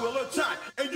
will attack, and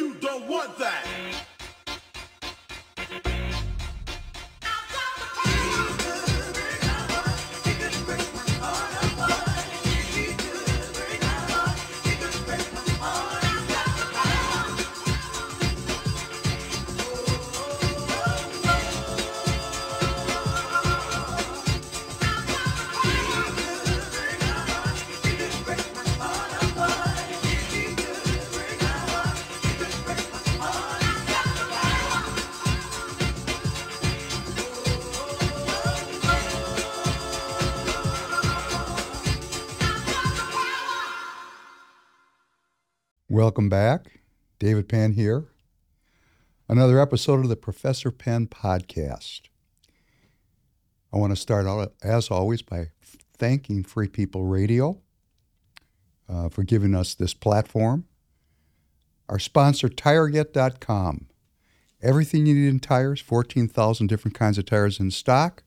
Welcome back. David Penn here. Another episode of the Professor Penn podcast. I want to start out, as always, by thanking Free People Radio uh, for giving us this platform. Our sponsor, TireGet.com. Everything you need in tires, 14,000 different kinds of tires in stock.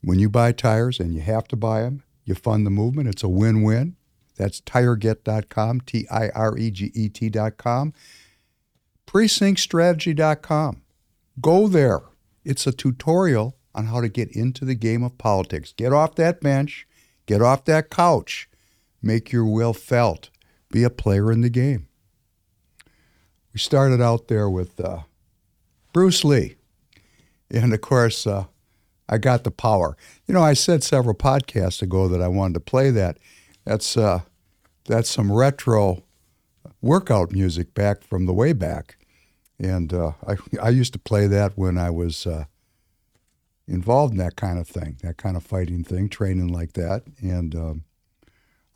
When you buy tires, and you have to buy them, you fund the movement. It's a win win. That's tireget.com, T I R E G E T.com. Precinctstrategy.com. Go there. It's a tutorial on how to get into the game of politics. Get off that bench, get off that couch, make your will felt, be a player in the game. We started out there with uh, Bruce Lee. And of course, uh, I got the power. You know, I said several podcasts ago that I wanted to play that. That's uh, that's some retro workout music back from the way back, and uh, I I used to play that when I was uh, involved in that kind of thing, that kind of fighting thing, training like that, and um,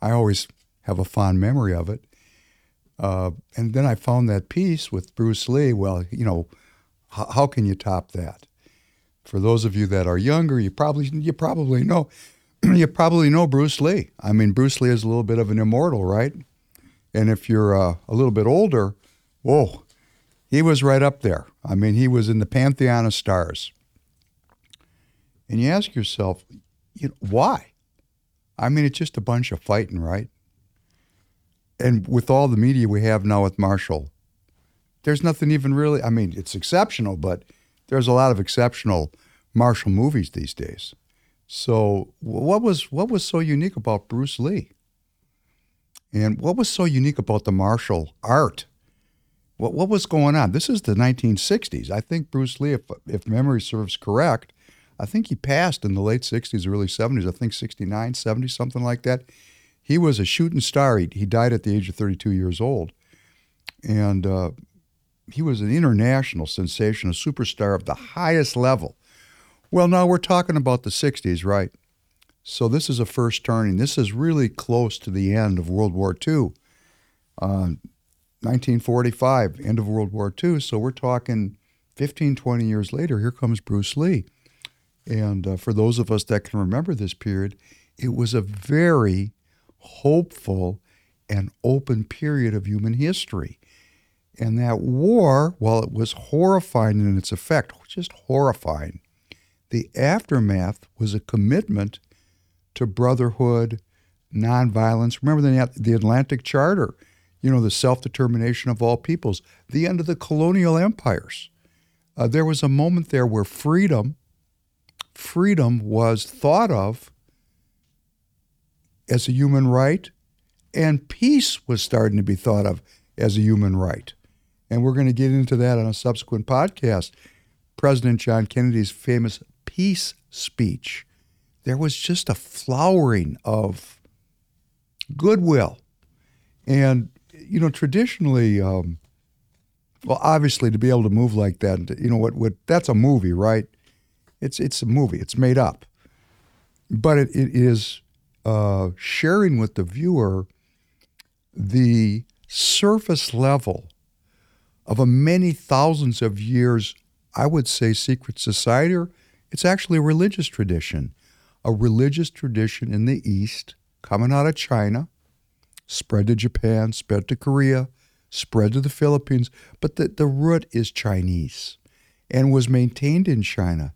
I always have a fond memory of it. Uh, and then I found that piece with Bruce Lee. Well, you know, h- how can you top that? For those of you that are younger, you probably you probably know you probably know Bruce Lee. I mean, Bruce Lee is a little bit of an immortal, right? And if you're uh, a little bit older, whoa, he was right up there. I mean, he was in the pantheon of stars. And you ask yourself, you know, why? I mean, it's just a bunch of fighting, right? And with all the media we have now with martial, there's nothing even really, I mean, it's exceptional, but there's a lot of exceptional martial movies these days. So what was what was so unique about Bruce Lee? And what was so unique about the martial art What, what was going on? This is the 1960s. I think Bruce Lee, if, if memory serves correct, I think he passed in the late 60s, early 70s. I think 69, 70, something like that. He was a shooting star. He, he died at the age of 32 years old. And uh, he was an international sensation, a superstar of the highest level. Well, now we're talking about the 60s, right? So this is a first turning. This is really close to the end of World War II. Uh, 1945, end of World War II. So we're talking 15, 20 years later, here comes Bruce Lee. And uh, for those of us that can remember this period, it was a very hopeful and open period of human history. And that war, while it was horrifying in its effect, just horrifying, the aftermath was a commitment to brotherhood, nonviolence. Remember the, the Atlantic Charter, you know, the self determination of all peoples, the end of the colonial empires. Uh, there was a moment there where freedom, freedom was thought of as a human right, and peace was starting to be thought of as a human right. And we're going to get into that on a subsequent podcast. President John Kennedy's famous peace speech. There was just a flowering of goodwill. And, you know, traditionally, um, well, obviously, to be able to move like that, you know, what, what that's a movie, right? It's, it's a movie, it's made up. But it, it is uh, sharing with the viewer the surface level of a many thousands of years, I would say, secret society, it's actually a religious tradition. A religious tradition in the East, coming out of China, spread to Japan, spread to Korea, spread to the Philippines, but the, the root is Chinese and was maintained in China.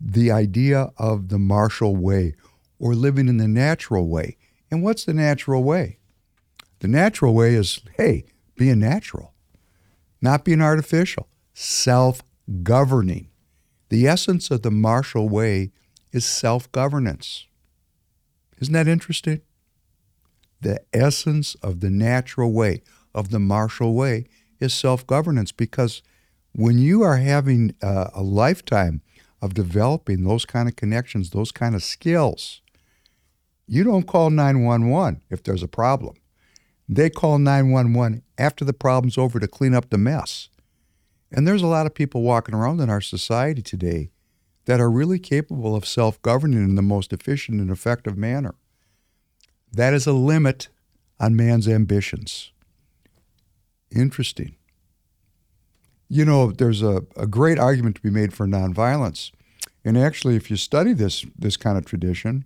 The idea of the martial way or living in the natural way. And what's the natural way? The natural way is, hey, being natural not being artificial, self governing. The essence of the martial way is self governance. Isn't that interesting? The essence of the natural way, of the martial way, is self governance because when you are having a, a, lifetime of developing those kind of connections, those kind of skills, you don't call 911 if there's a problem. They call 911 after the problem's over to clean up the mess. And there's a lot of people walking around in our society today that are really capable of self governing in the most efficient and effective manner. That is a limit on man's ambitions. Interesting. You know, there's a, a great argument to be made for nonviolence. And actually, if you study this, this kind of tradition,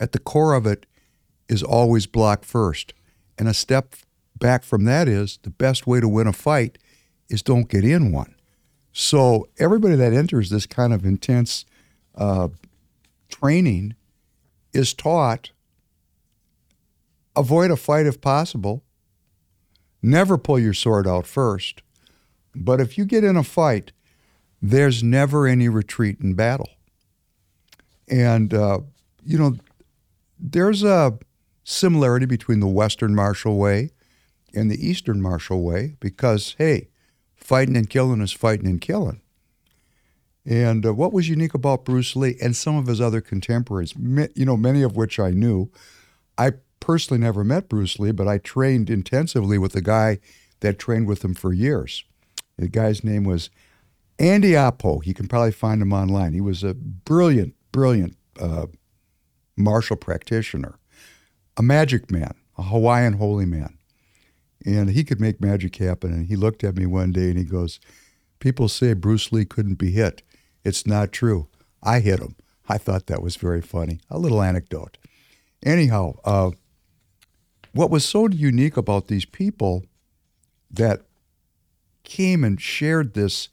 at the core of it is always block first. And a step back from that is the best way to win a fight is don't get in one. So everybody that enters this kind of intense uh, training is taught avoid a fight if possible. Never pull your sword out first. But if you get in a fight, there's never any retreat in battle. And, uh, you know, there's a similarity between the Western martial way and the Eastern martial way because, hey, fighting and killing is fighting and killing. And uh, what was unique about Bruce Lee and some of his other contemporaries, you know, many of which I knew, I personally never met Bruce Lee, but I trained intensively with a guy that trained with him for years. The guy's name was Andy Appo. You can probably find him online. He was a brilliant, brilliant uh, martial practitioner a magic man, a Hawaiian holy man. And he could make magic happen. And he looked at me one day and he goes, People say Bruce Lee couldn't be hit. It's not true. I hit him. I thought that was very funny. A little anecdote. Anyhow, uh, what was so unique about these people that came and shared this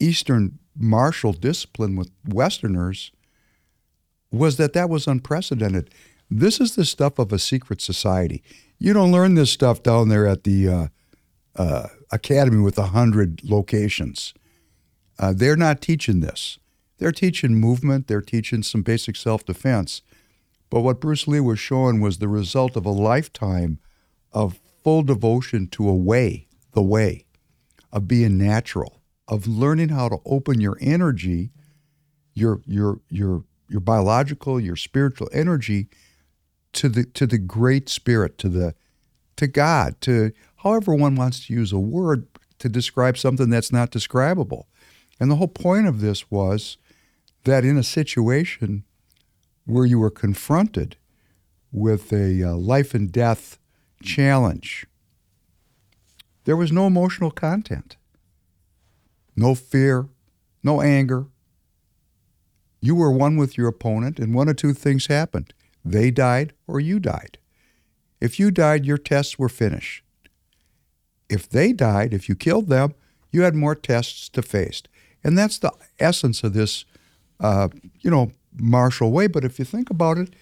Eastern martial discipline with Westerners was that that was unprecedented. This is the stuff of a secret society. You don't learn this stuff down there at the uh, uh, academy with a hundred locations. Uh, they're not teaching this. They're teaching movement. They're teaching some basic self-defense. But what Bruce Lee was showing was the result of a lifetime of full devotion to a way, the way of being natural, of learning how to open your energy, your your your your biological, your spiritual energy to the to the great spirit, to the to God, to however one wants to use a word to describe something that's not describable. And the whole point of this was that in a situation where you were confronted with a uh, life and death challenge, there was no emotional content, no fear, no anger. You were one with your opponent, and one or two things happened they died or you died. If you died, your tests were finished. If they died, if you killed them, you had more tests to face. And that's the essence of this, uh, you know, martial way. But if you think about it,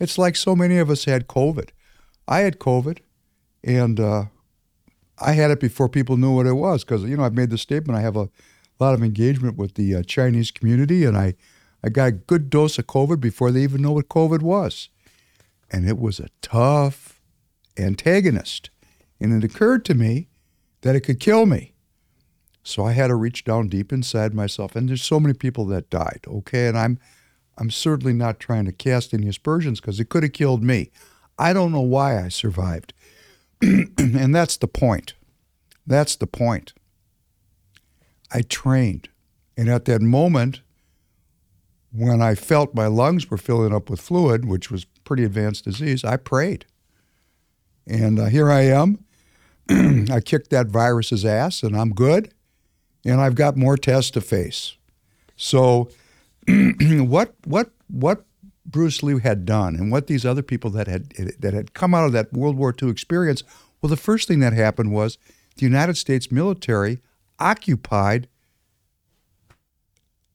it's like so many of us had COVID. I had COVID, and uh, I had it before people knew what it was because, you know, I've made the statement I have a lot of engagement with the uh, Chinese community, and I, I got a good dose of COVID before they even know what COVID was. And it was a tough antagonist. And it occurred to me that it could kill me. So I had to reach down deep inside myself. And there's so many people that died, okay? And I'm I'm certainly not trying to cast any aspersions because it could have killed me. I don't know why I survived. and that's the point. That's the point. I trained. And at that moment, when I felt my lungs were filling up with fluid, which was pretty advanced disease, I prayed. And uh, here I am. I kicked that virus's ass, and I'm good. And I've got more tests to face. So, what what what Bruce Lee had done, and what these other people that had that had come out of that World War II experience, well, the first thing that happened was the United States military occupied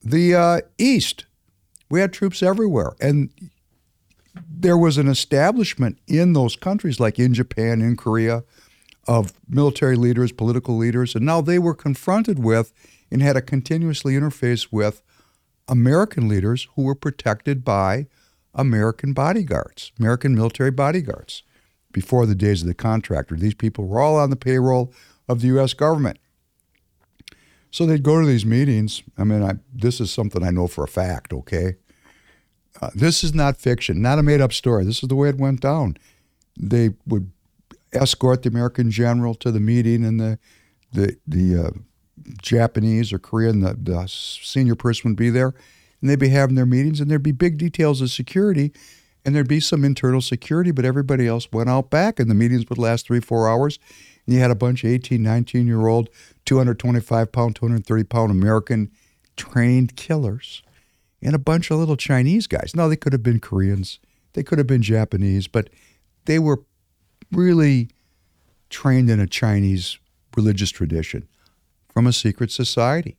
the uh, East. We had troops everywhere, and there was an establishment in those countries, like in Japan, in Korea, of military leaders, political leaders, and now they were confronted with and had to continuously interface with American leaders who were protected by American bodyguards, American military bodyguards. Before the days of the contractor, these people were all on the payroll of the U.S. government. So they'd go to these meetings. I mean, I, this is something I know for a fact, okay? Uh, this is not fiction, not a made up story. This is the way it went down. They would escort the American general to the meeting, and the the the uh, Japanese or Korean the, the senior person would be there, and they'd be having their meetings, and there'd be big details of security, and there'd be some internal security, but everybody else went out back, and the meetings would last three four hours, and you had a bunch of 18, 19 year old, 225 pound, 230 pound American trained killers, and a bunch of little Chinese guys. Now they could have been Koreans, they could have been Japanese, but they were really trained in a Chinese religious tradition from a secret society.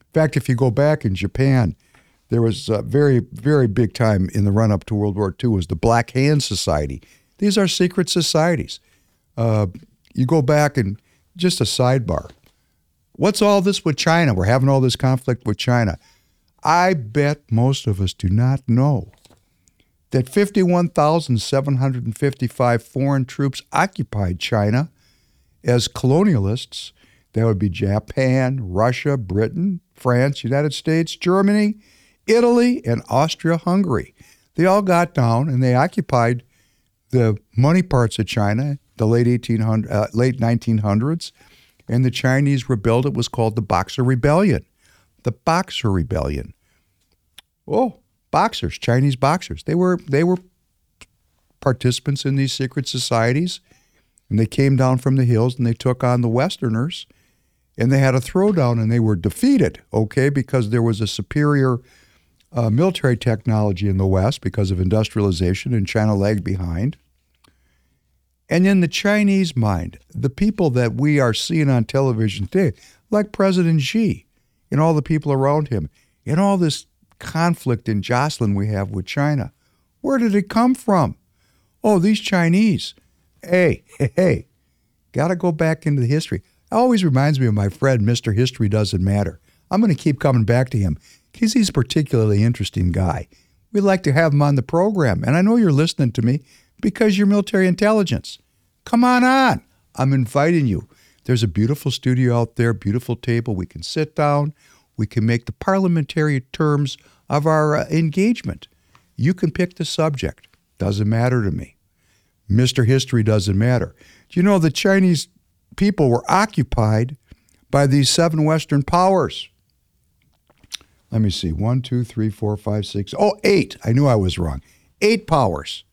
In fact, if you go back in Japan, there was a very, very big time in the run up to World War II was the Black Hand Society. These are secret societies. Uh, you go back and just a sidebar. What's all this with China? We're having all this conflict with China. I bet most of us do not know that 51,755 foreign troops occupied China as colonialists. That would be Japan, Russia, Britain, France, United States, Germany, Italy, and Austria Hungary. They all got down and they occupied the money parts of China, the late 1800, uh, late 1900s, and the Chinese rebelled. It was called the Boxer Rebellion. The Boxer Rebellion. Oh, boxers, Chinese boxers. They were they were participants in these secret societies, and they came down from the hills and they took on the Westerners, and they had a throwdown and they were defeated. Okay, because there was a superior uh, military technology in the West because of industrialization, and China lagged behind. And in the Chinese mind, the people that we are seeing on television today, like President Xi and all the people around him, and all this conflict and jostling we have with China. Where did it come from? Oh, these Chinese. Hey, hey, hey, got to go back into the history. It always reminds me of my friend, Mr. History Doesn't Matter. I'm going to keep coming back to him because he's a particularly interesting guy. We'd like to have him on the program. And I know you're listening to me because you're military intelligence. Come on on. I'm inviting you. There's a beautiful studio out there, beautiful table. We can sit down. We can make the parliamentary terms of our uh, engagement. You can pick the subject. Doesn't matter to me. Mr. History doesn't matter. Do you know the Chinese people were occupied by these seven Western powers? Let me see. One, two, three, four, five, six. Oh, eight. I knew I was wrong. Eight powers.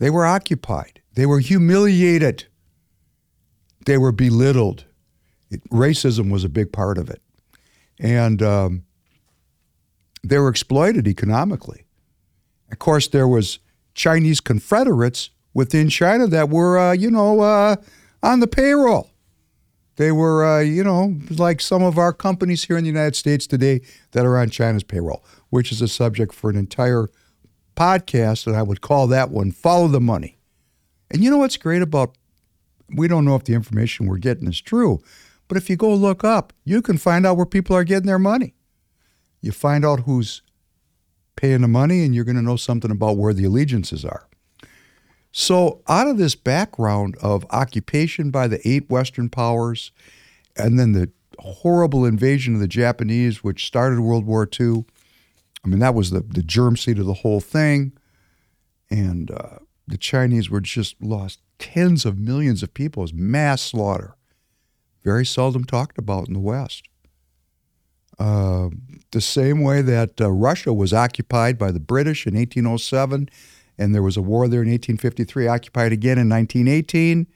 They were occupied. They were humiliated. They were belittled. It, racism was a big part of it. And um, they were exploited economically. Of course, there was Chinese Confederates within China that were, uh, you know, uh, on the payroll. They were, uh, you know, like some of our companies here in the United States today that are on China's payroll, which is a subject for an entire podcast, and I would call that one Follow the Money. And you know what's great about, we don't know if the information we're getting is true, but if you go look up, you can find out where people are getting their money. You find out who's paying the money, and you're going to know something about where the allegiances are. So, out of this background of occupation by the eight Western powers, and then the horrible invasion of the Japanese, which started World War II, I mean, that was the, the germ seed of the whole thing. And uh, the Chinese were just lost tens of millions of people as mass slaughter. Very seldom talked about in the West. Uh, the same way that uh, Russia was occupied by the British in 1807 and there was a war there in 1853, occupied again in 1918,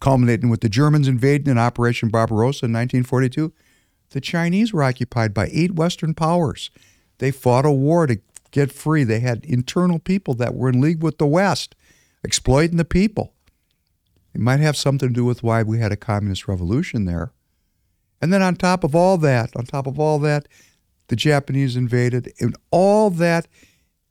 culminating with the Germans invading in Operation Barbarossa in 1942. The Chinese were occupied by eight Western powers. They fought a war to get free. They had internal people that were in league with the West, exploiting the people. It might have something to do with why we had a communist revolution there. And then on top of all that, on top of all that, the Japanese invaded, and all that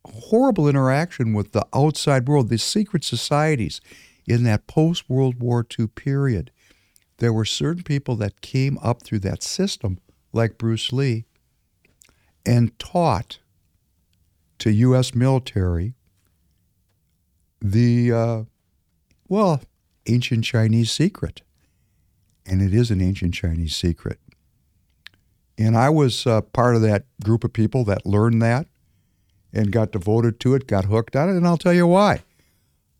horrible interaction with the outside world, the secret societies in that post World War II period. There were certain people that came up through that system, like Bruce Lee, and taught to U.S. military the, uh, well, ancient Chinese secret. And it is an ancient Chinese secret. And I was uh, part of that group of people that learned that and got devoted to it, got hooked on it, and I'll tell you why.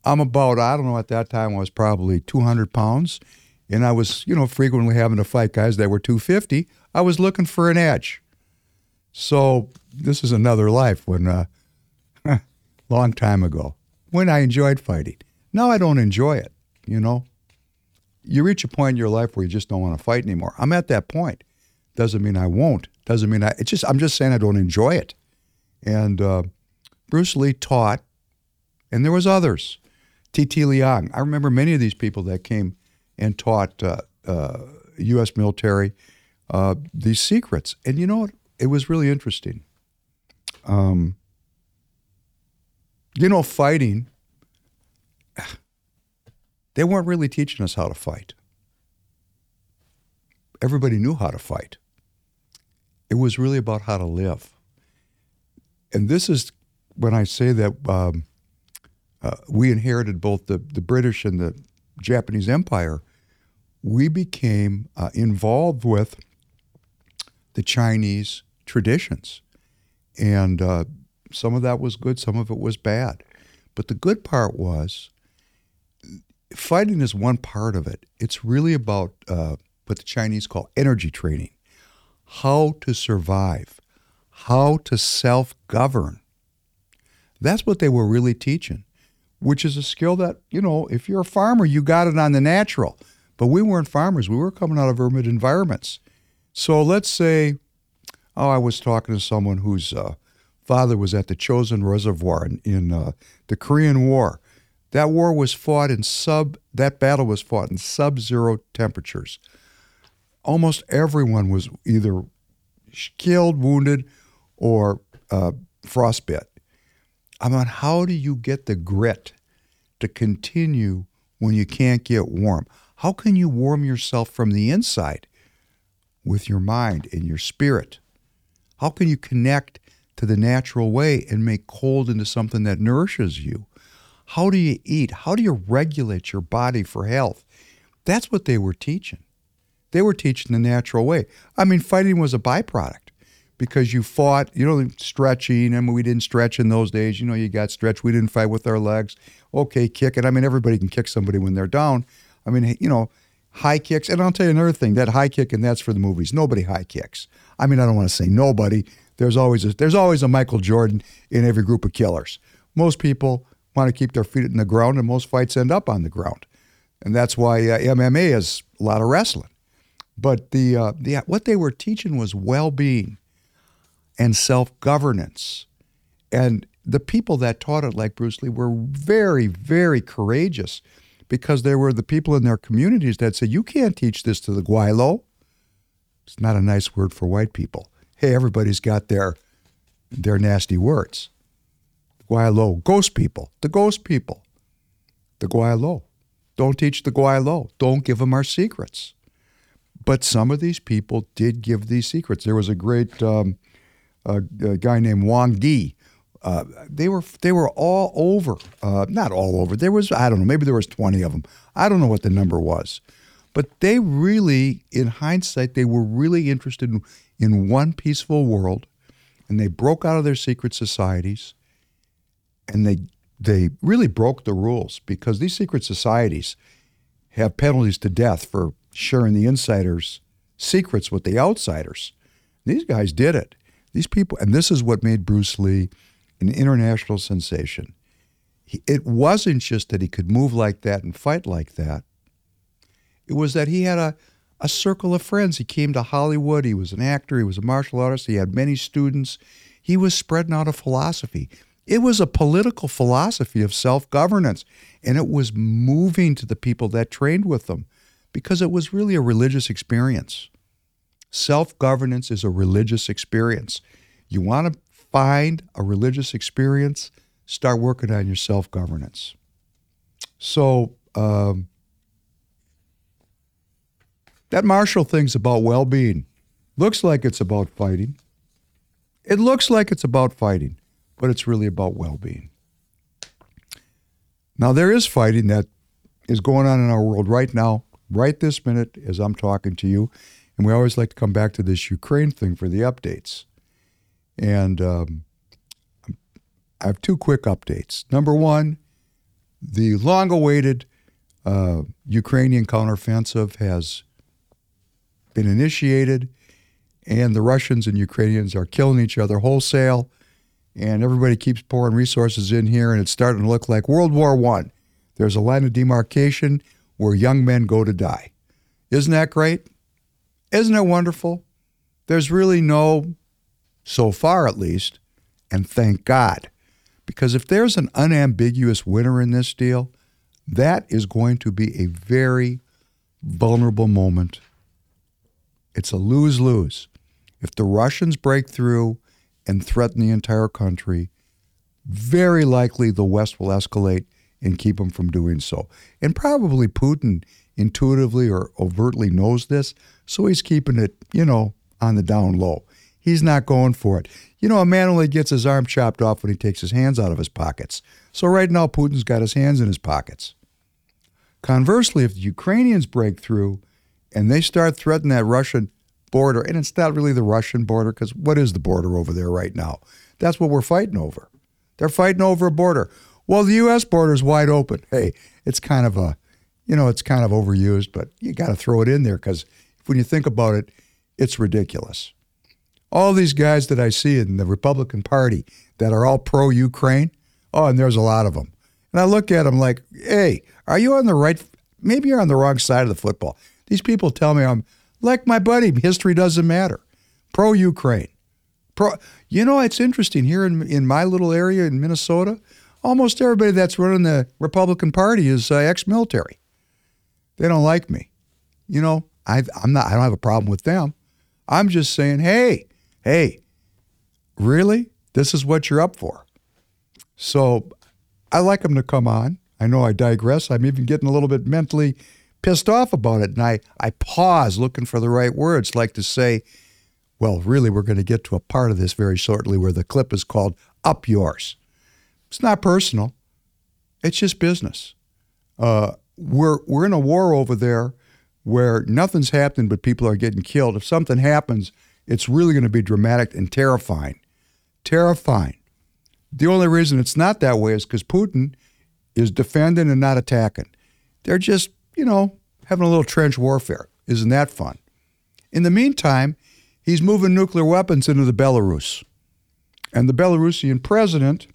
I'm about, I don't know, at that time I was probably 200 pounds, and I was, you know, frequently having to fight guys that were 250. I was looking for an edge. So this is another life when, uh, long time ago, when I enjoyed fighting. Now I don't enjoy it, you know. You reach a point in your life where you just don't want to fight anymore. I'm at that point. Doesn't mean I won't. Doesn't mean I, it's just, I'm just saying I don't enjoy it. And uh, Bruce Lee taught, and there was others. T.T. Liang. I remember many of these people that came and taught uh, uh, U.S. military uh, these secrets. And you know what? It was really interesting. Um, you know, fighting, they weren't really teaching us how to fight. Everybody knew how to fight. It was really about how to live and this is when I say that um, uh, we inherited both the, the British and the Japanese Empire, we became uh, involved with the Chinese traditions. And uh, some of that was good, some of it was bad. But the good part was fighting is one part of it. It's really about uh, what the Chinese call energy training how to survive how to self govern. That's what they were really teaching, which is a skill that, you know, if you're a farmer, you got it on the natural. But we weren't farmers, we were coming out of urban environments. So let's say, oh, I was talking to someone whose uh, father was at the Chosin Reservoir in, in uh, the Korean War. That war was fought in sub, that battle was fought in sub zero temperatures. Almost everyone was either killed, wounded, or uh, frostbite. I mean, how do you get the grit to continue when you can't get warm? How can you warm yourself from the inside with your mind and your spirit? How can you connect to the natural way and make cold into something that nourishes you? How do you eat? How do you regulate your body for health? That's what they were teaching. They were teaching the natural way. I mean, fighting was a byproduct because you fought, you know, stretching. I mean, we didn't stretch in those days. You know, you got stretched. We didn't fight with our legs. Okay, kick it. I mean, everybody can kick somebody when they're down. I mean, you know, high kicks. And I'll tell you another thing that high kick, and that's for the movies. Nobody high kicks. I mean, I don't want to say nobody. There's always a, there's always a Michael Jordan in every group of killers. Most people want to keep their feet in the ground, and most fights end up on the ground. And that's why uh, MMA is a lot of wrestling. But the, uh, the what they were teaching was well-being and self governance. And the people that taught it, like Bruce Lee, were very, very courageous because there were the people in their communities that said, You can't teach this to the Gweilo. It's not a nice word for white people. Hey, everybody's got their, their nasty words. Gweilo, ghost people, the ghost people, the Gweilo. Don't teach the Gweilo. Don't give them our secrets. But some of these people did give these secrets. There was a great um, a, a guy named Wang Di. Uh, they were they were all over, uh, not all over. There was I don't know, maybe there was twenty of them. I don't know what the number was, but they really, in hindsight, they were really interested in, in one peaceful world, and they broke out of their secret societies, and they they really broke the rules because these secret societies have penalties to death for sharing the insiders' secrets with the outsiders. These guys did it. These people, and this is what made Bruce Lee an international sensation. He, it wasn't just that he could move like that and fight like that. It was that he had a, a circle of friends. He came to Hollywood. He was an actor. He was a martial artist. He had many students. He was spreading out a philosophy. It was a political philosophy of self governance, and it was moving to the people that trained with them because it was really a religious experience. Self governance is a religious experience. You want to find a religious experience, start working on your self governance. So, um, that martial thing's about well being. Looks like it's about fighting. It looks like it's about fighting, but it's really about well being. Now, there is fighting that is going on in our world right now, right this minute, as I'm talking to you. And we always like to come back to this Ukraine thing for the updates. And um, I have two quick updates. Number one, the long awaited uh, Ukrainian counteroffensive has been initiated, and the Russians and Ukrainians are killing each other wholesale. And everybody keeps pouring resources in here, and it's starting to look like World War One. There's a line of demarcation where young men go to die. Isn't that great? Isn't it wonderful? There's really no, so far at least, and thank God. Because if there's an unambiguous winner in this deal, that is going to be a very vulnerable moment. It's a lose lose. If the Russians break through and threaten the entire country, very likely the West will escalate and keep them from doing so. And probably Putin intuitively or overtly knows this, so he's keeping it, you know, on the down low. He's not going for it. You know, a man only gets his arm chopped off when he takes his hands out of his pockets. So right now, Putin's got his hands in his pockets. Conversely, if the Ukrainians break through and they start threatening that Russian border, and it's not really the Russian border, because what is the border over there right now? That's what we're fighting over. They're fighting over a border. Well, the U.S. border is wide open. Hey, it's kind of a you know, it's kind of overused, but you got to throw it in there because when you think about it, it's ridiculous. All these guys that I see in the Republican Party that are all pro Ukraine, oh, and there's a lot of them. And I look at them like, hey, are you on the right? Maybe you're on the wrong side of the football. These people tell me I'm like my buddy, history doesn't matter. Pro Ukraine. Pro, you know, it's interesting here in, in my little area in Minnesota, almost everybody that's running the Republican Party is uh, ex military. They don't like me. You know, I, I'm not. I don't have a problem with them. I'm just saying, hey, hey, really? This is what you're up for. So I like them to come on. I know I digress. I'm even getting a little bit mentally pissed off about it. And I, I pause looking for the right words, like to say, well, really, we're going to get to a part of this very shortly where the clip is called Up Yours. It's not personal. It's just business. Uh, we're we're in a war over there where nothing's happening, but people are getting killed. If something happens, it's really going to be dramatic and terrifying. Terrifying. The only reason it's not that way is because Putin is defending and not attacking. They're just, you know, having a little trench warfare. Isn't that fun? In the meantime, he's moving nuclear weapons into the Belarus. And the Belarusian president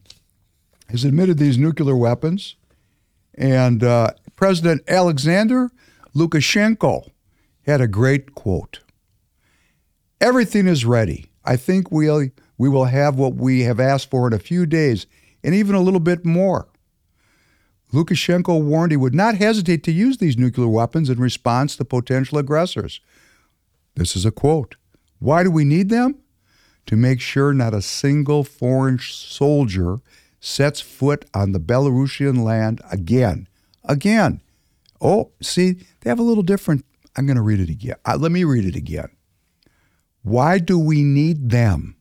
has admitted these nuclear weapons. And uh, President Alexander Lukashenko had a great quote Everything is ready. I think we'll, we will have what we have asked for in a few days and even a little bit more. Lukashenko warned he would not hesitate to use these nuclear weapons in response to potential aggressors. This is a quote. Why do we need them? To make sure not a single foreign soldier sets foot on the Belarusian land again. Again. Oh, see, they have a little different. I'm going to read it again. Uh, let me read it again. Why do we need them?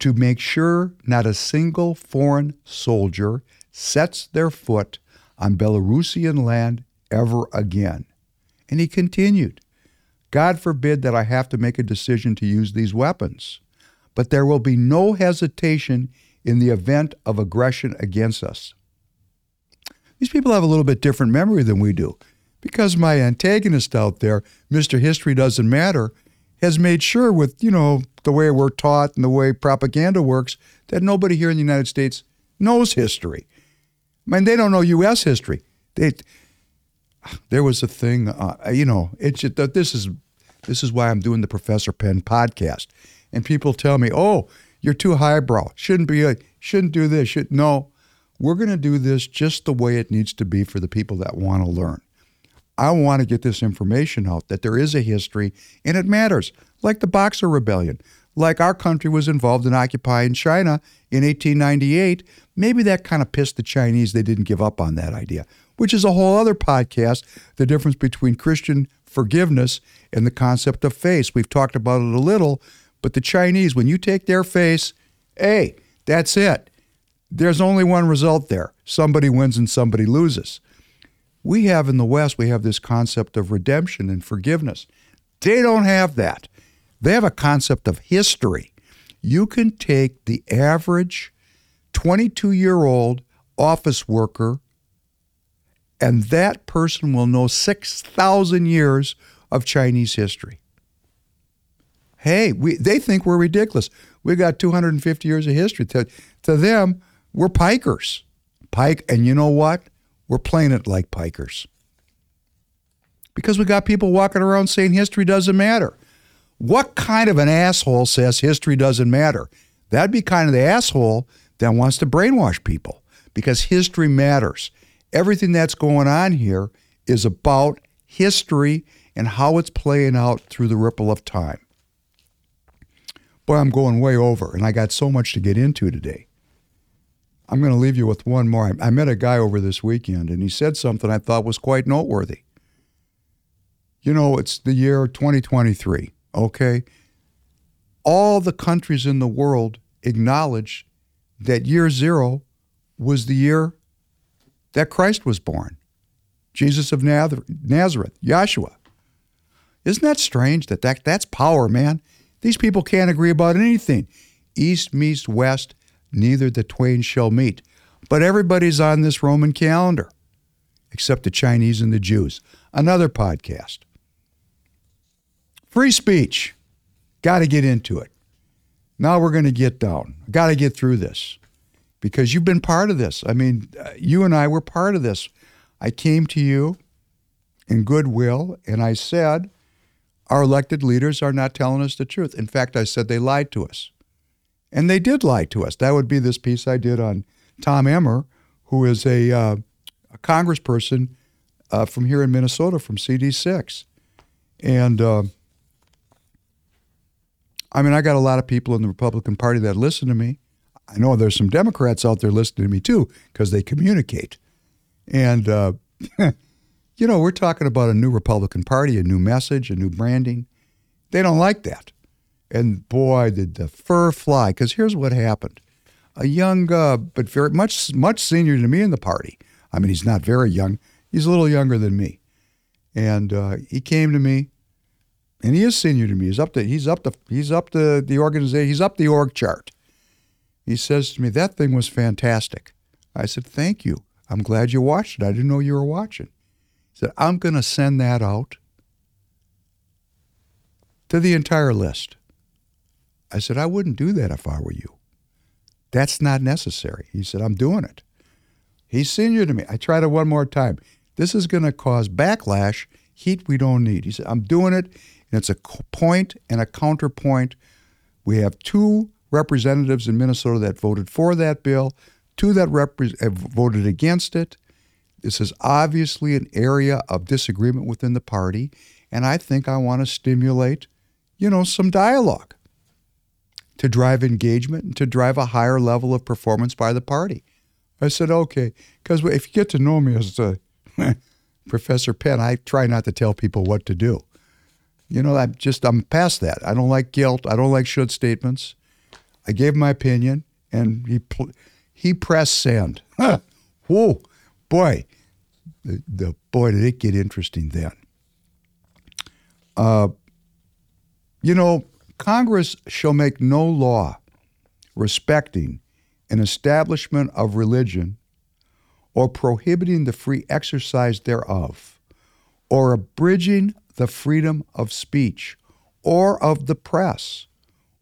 To make sure not a single foreign soldier sets their foot on Belarusian land ever again. And he continued God forbid that I have to make a decision to use these weapons, but there will be no hesitation in the event of aggression against us. These people have a little bit different memory than we do. Because my antagonist out there, Mr. History Doesn't Matter, has made sure with, you know, the way we're taught and the way propaganda works, that nobody here in the United States knows history. I mean, they don't know U.S. history. They, there was a thing, uh, you know, it's this is this is why I'm doing the Professor Penn podcast. And people tell me, "Oh, you're too highbrow. Shouldn't be. A, shouldn't do this. Should no. We're going to do this just the way it needs to be for the people that want to learn. I want to get this information out that there is a history and it matters, like the Boxer Rebellion, like our country was involved in occupying China in 1898. Maybe that kind of pissed the Chinese. They didn't give up on that idea, which is a whole other podcast the difference between Christian forgiveness and the concept of face. We've talked about it a little, but the Chinese, when you take their face, hey, that's it. There's only one result there somebody wins and somebody loses. We have in the West, we have this concept of redemption and forgiveness. They don't have that. They have a concept of history. You can take the average 22 year old office worker, and that person will know 6,000 years of Chinese history. Hey, we, they think we're ridiculous. We got 250 years of history. To, to them, we're pikers. Pike, and you know what? We're playing it like pikers. Because we got people walking around saying history doesn't matter. What kind of an asshole says history doesn't matter? That'd be kind of the asshole that wants to brainwash people because history matters. Everything that's going on here is about history and how it's playing out through the ripple of time. Boy, I'm going way over, and I got so much to get into today. I'm going to leave you with one more. I met a guy over this weekend, and he said something I thought was quite noteworthy. You know, it's the year 2023 okay? All the countries in the world acknowledge that year zero was the year that Christ was born. Jesus of Nazareth, Yeshua. Isn't that strange that, that that's power, man? These people can't agree about anything. East meets west, neither the twain shall meet. But everybody's on this Roman calendar, except the Chinese and the Jews. Another podcast. Free speech. Got to get into it. Now we're going to get down. Got to get through this because you've been part of this. I mean, uh, you and I were part of this. I came to you in goodwill and I said, our elected leaders are not telling us the truth. In fact, I said they lied to us. And they did lie to us. That would be this piece I did on Tom Emmer, who is a, uh, a congressperson uh, from here in Minnesota from CD6. And uh, I mean, I got a lot of people in the Republican Party that listen to me. I know there's some Democrats out there listening to me too because they communicate. And, uh, you know, we're talking about a new Republican Party, a new message, a new branding. They don't like that. And boy, did the fur fly. Because here's what happened a young, uh, but very much much senior to me in the party. I mean, he's not very young. He's a little younger than me, and uh, he came to me, and he is senior to me. He's up to he's up to he's up to the organization. He's up the org chart. He says to me, "That thing was fantastic." I said, "Thank you. I'm glad you watched it. I didn't know you were watching." He said, "I'm going to send that out to the entire list." I said, "I wouldn't do that if I were you." That's not necessary. He said, I'm doing it. He's senior to me. I tried it one more time. This is going to cause backlash, heat we don't need. He said, I'm doing it, and it's a point and a counterpoint. We have two representatives in Minnesota that voted for that bill, two that repre- have voted against it. This is obviously an area of disagreement within the party, and I think I want to stimulate, you know, some dialogue to drive engagement and to drive a higher level of performance by the party. I said, okay, because if you get to know me as uh, a Professor Penn, I try not to tell people what to do. You know, I'm just, I'm past that. I don't like guilt. I don't like should statements. I gave my opinion and he, he pressed send. Whoa, boy, the, the, boy, did it get interesting then. Uh, you know, Congress shall make no law respecting an establishment of religion or prohibiting the free exercise thereof, or abridging the freedom of speech or of the press,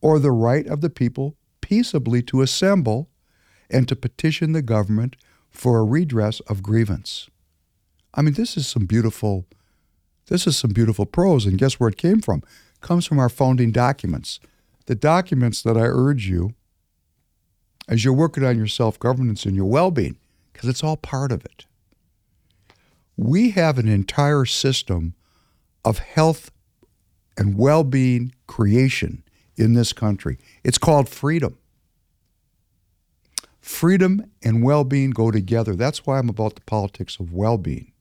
or the right of the people peaceably to assemble and to petition the government for a redress of grievance. I mean, this is some beautiful, this is some beautiful prose, and guess where it came from? comes from our founding documents. The documents that I urge you as you're working on your self governance and your well being, because it's all part of it. We have an entire system of health and well being creation in this country. It's called freedom. Freedom and well being go together. That's why I'm about the politics of well being.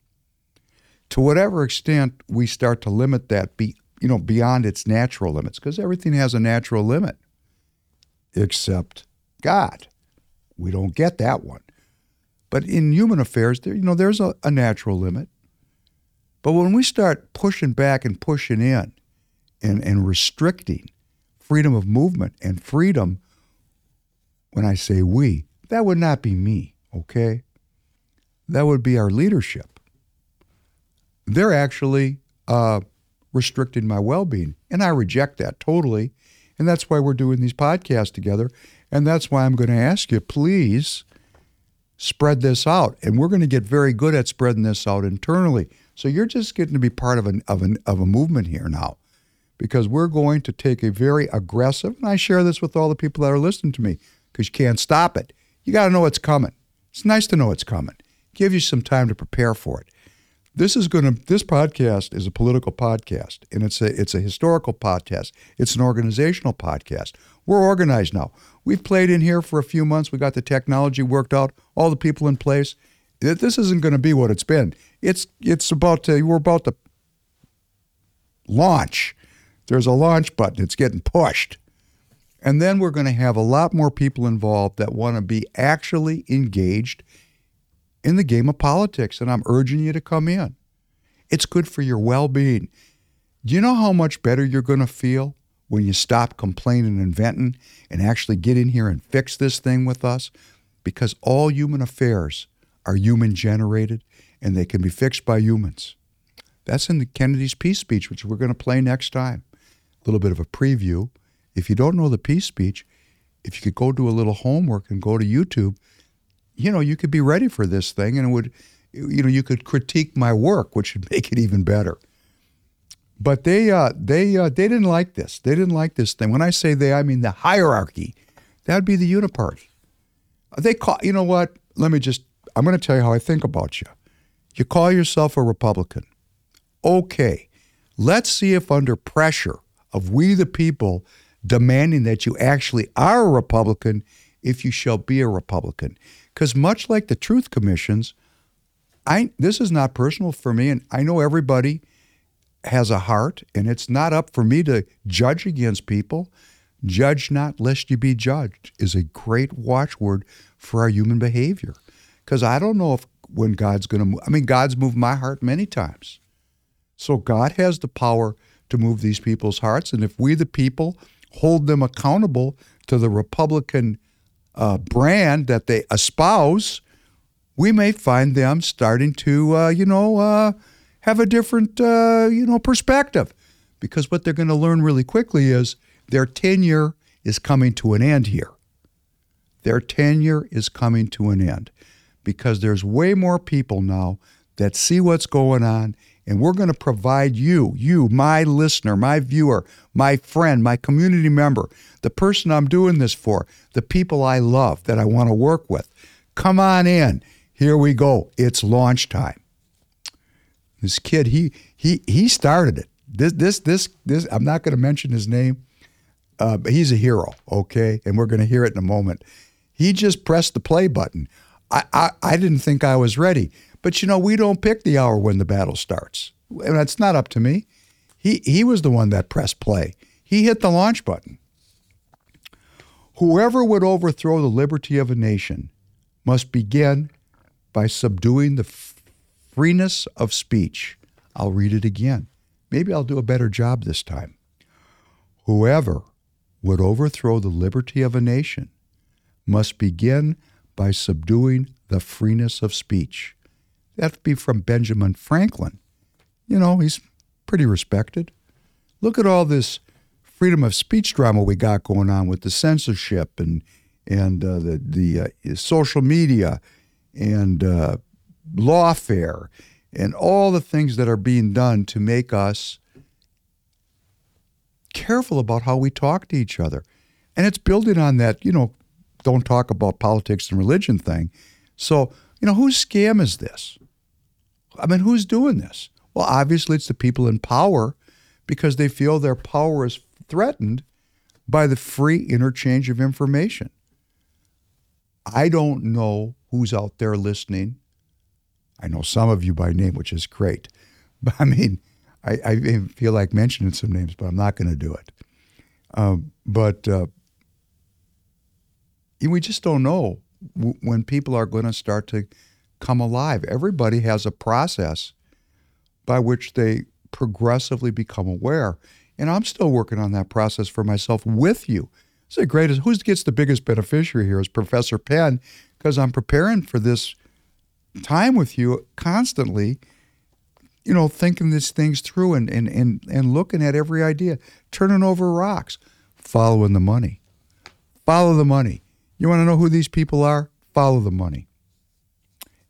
To whatever extent we start to limit that be, you know, beyond its natural limits, because everything has a natural limit, except God. We don't get that one. But in human affairs, there, you know, there's a, a natural limit. But when we start pushing back and pushing in and, and restricting freedom of movement and freedom, when I say we, that would not be me, okay? That would be our leadership. They're actually uh, restricting my well being. And I reject that totally. And that's why we're doing these podcasts together. And that's why I'm going to ask you, please spread this out. And we're going to get very good at spreading this out internally. So you're just getting to be part of, an, of, an, of a movement here now because we're going to take a very aggressive, and I share this with all the people that are listening to me because you can't stop it. You got to know it's coming. It's nice to know it's coming. Give you some time to prepare for it. This is going to this podcast is a political podcast and it's a it's a historical podcast. It's an organizational podcast. We're organized now. We've played in here for a few months. We got the technology worked out, all the people in place. This isn't going to be what it's been. It's it's about to we're about to launch. There's a launch button. It's getting pushed. And then we're going to have a lot more people involved that want to be actually engaged in the game of politics, and I'm urging you to come in. It's good for your well being. Do you know how much better you're going to feel when you stop complaining and venting and actually get in here and fix this thing with us? Because all human affairs are human generated and they can be fixed by humans. That's in the Kennedy's peace speech, which we're going to play next time. A little bit of a preview. If you don't know the peace speech, if you could go do a little homework and go to YouTube, you know, you could be ready for this thing and it would, you know, you could critique my work, which would make it even better. But they, uh, they, uh, they didn't like this. They didn't like this thing. When I say they, I mean the hierarchy. That would be the uniparty. They call, you know what? Let me just, I'm going to tell you how I think about you. You call yourself a Republican. Okay, let's see if under pressure of we the people demanding that you actually are a Republican, if you shall be a Republican. Because much like the truth commissions, I this is not personal for me, and I know everybody has a heart, and it's not up for me to judge against people. Judge not lest you be judged is a great watchword for our human behavior. Because I don't know if when God's going to move, I mean, God's moved my heart many times. So God has the power to move these people's hearts. And if we, the people, hold them accountable to the Republican uh, brand that they espouse, we may find them starting to, uh, you know, uh, have a different, uh, you know, perspective. Because what they're going to learn really quickly is their tenure is coming to an end here. Their tenure is coming to an end because there's way more people now that see what's going on and we're going to provide you, you, my listener, my viewer, my friend, my community member, the person I'm doing this for, the people I love that I want to work with. Come on in. Here we go. It's launch time. This kid, he he he started it. This this this this. I'm not going to mention his name, uh, but he's a hero. Okay, and we're going to hear it in a moment. He just pressed the play button. I, I I didn't think I was ready. But you know, we don't pick the hour when the battle starts. And that's not up to me. He he was the one that pressed play. He hit the launch button. Whoever would overthrow the liberty of a nation must begin by subduing the freeness of speech. I'll read it again. Maybe I'll do a better job this time. Whoever would overthrow the liberty of a nation must begin by subduing the freeness of speech. That'd be from Benjamin Franklin. You know, he's pretty respected. Look at all this freedom of speech drama we got going on with the censorship and and uh, the the uh, social media and uh, lawfare and all the things that are being done to make us careful about how we talk to each other. And it's building on that, you know, don't talk about politics and religion thing. So, you know, whose scam is this? I mean, who's doing this? Well, obviously, it's the people in power because they feel their power is threatened by the free interchange of information. I don't know who's out there listening. I know some of you by name, which is great. But I mean, I, I feel like mentioning some names, but I'm not going to do it. Um, but uh, we just don't know when people are going to start to come alive. Everybody has a process by which they progressively become aware. And I'm still working on that process for myself with you. It's the greatest. Who gets the biggest beneficiary here is Professor Penn, because I'm preparing for this time with you constantly, you know, thinking these things through and, and, and, and looking at every idea, turning over rocks, following the money. Follow the money. You want to know who these people are? Follow the money.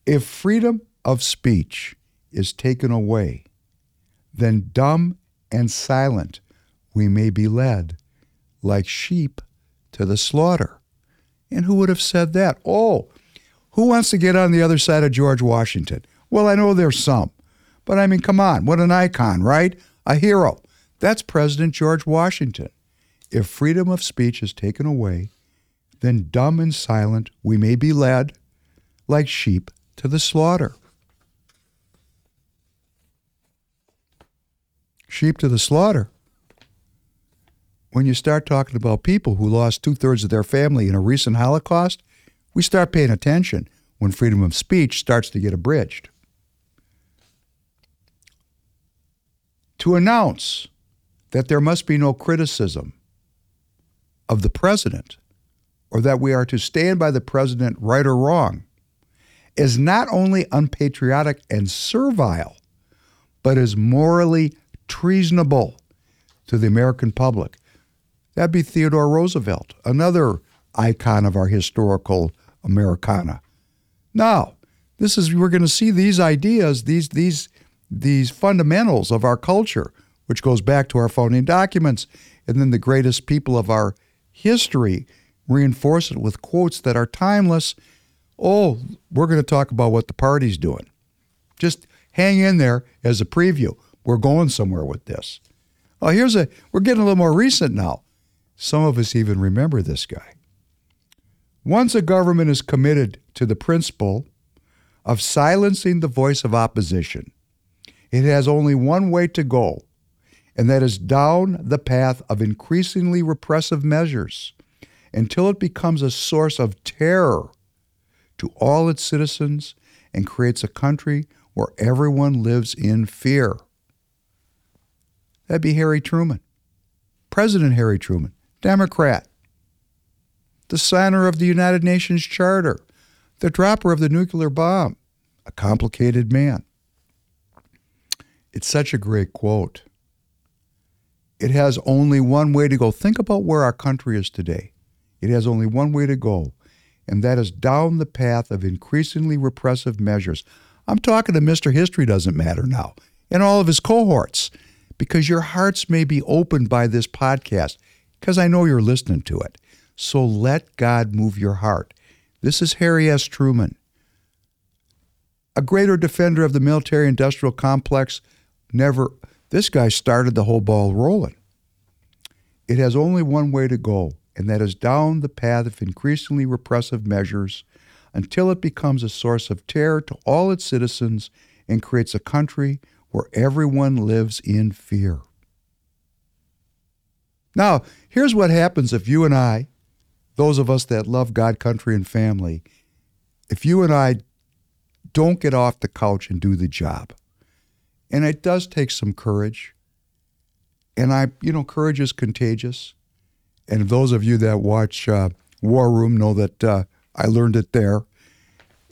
If freedom of speech is taken away, then dumb and silent we may be led, like sheep to the slaughter. And who would have said that? Oh, who wants to get on the other side of George Washington? Well, I know there's some. But I mean, come on, what an icon, right? A hero. That's President George Washington. If freedom of speech is taken away, then dumb and silent we may be led, like sheep to the slaughter. Sheep to the slaughter. When you start talking about people who lost two thirds of their family in a recent Holocaust, we start paying attention when freedom of speech starts to get abridged. To announce that there must be no criticism of the president or that we are to stand by the president right or wrong is not only unpatriotic and servile, but is morally treasonable to the American public. That'd be Theodore Roosevelt, another icon of our historical Americana. Now, this is we're going to see these ideas, these these these fundamentals of our culture, which goes back to our founding documents, and then the greatest people of our history reinforce it with quotes that are timeless oh, we're going to talk about what the party's doing. Just hang in there as a preview. We're going somewhere with this. Oh, here's a, we're getting a little more recent now. Some of us even remember this guy. Once a government is committed to the principle of silencing the voice of opposition, it has only one way to go, and that is down the path of increasingly repressive measures until it becomes a source of terror to all its citizens and creates a country where everyone lives in fear. That'd be Harry Truman. President Harry Truman, Democrat, the signer of the United Nations Charter, the dropper of the nuclear bomb, a complicated man. It's such a great quote. It has only one way to go. Think about where our country is today. It has only one way to go, and that is down the path of increasingly repressive measures. I'm talking to Mr. History Doesn't Matter now and all of his cohorts because your hearts may be opened by this podcast because I know you're listening to it. So let God move your heart. This is Harry S. Truman, a greater defender of the military industrial complex. Never, this guy started the whole ball rolling. It has only one way to go, and that is down the path of increasingly repressive measures until it becomes a source of terror to all its citizens and creates a country where everyone lives in fear. Now, here's what happens if you and I, those of us that love God, country, and family, if you and I don't get off the couch and do the job. And it does take some courage. And I, you know, courage is contagious. And those of you that watch uh, War Room know that uh, I learned it there.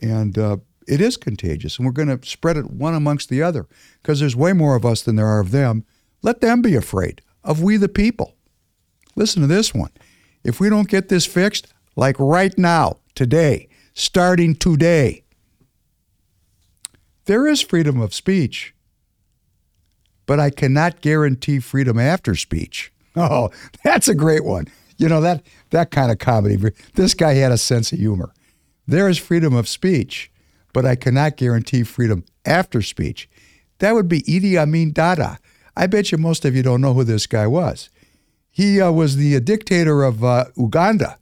And uh, it is contagious. And we're going to spread it one amongst the other because there's way more of us than there are of them. Let them be afraid of we the people. Listen to this one. If we don't get this fixed, like right now, today, starting today, there is freedom of speech, but I cannot guarantee freedom after speech. Oh, that's a great one. You know that that kind of comedy. This guy had a sense of humor. There is freedom of speech, but I cannot guarantee freedom after speech. That would be Idi Amin Dada. I bet you most of you don't know who this guy was. He uh, was the dictator of uh, Uganda,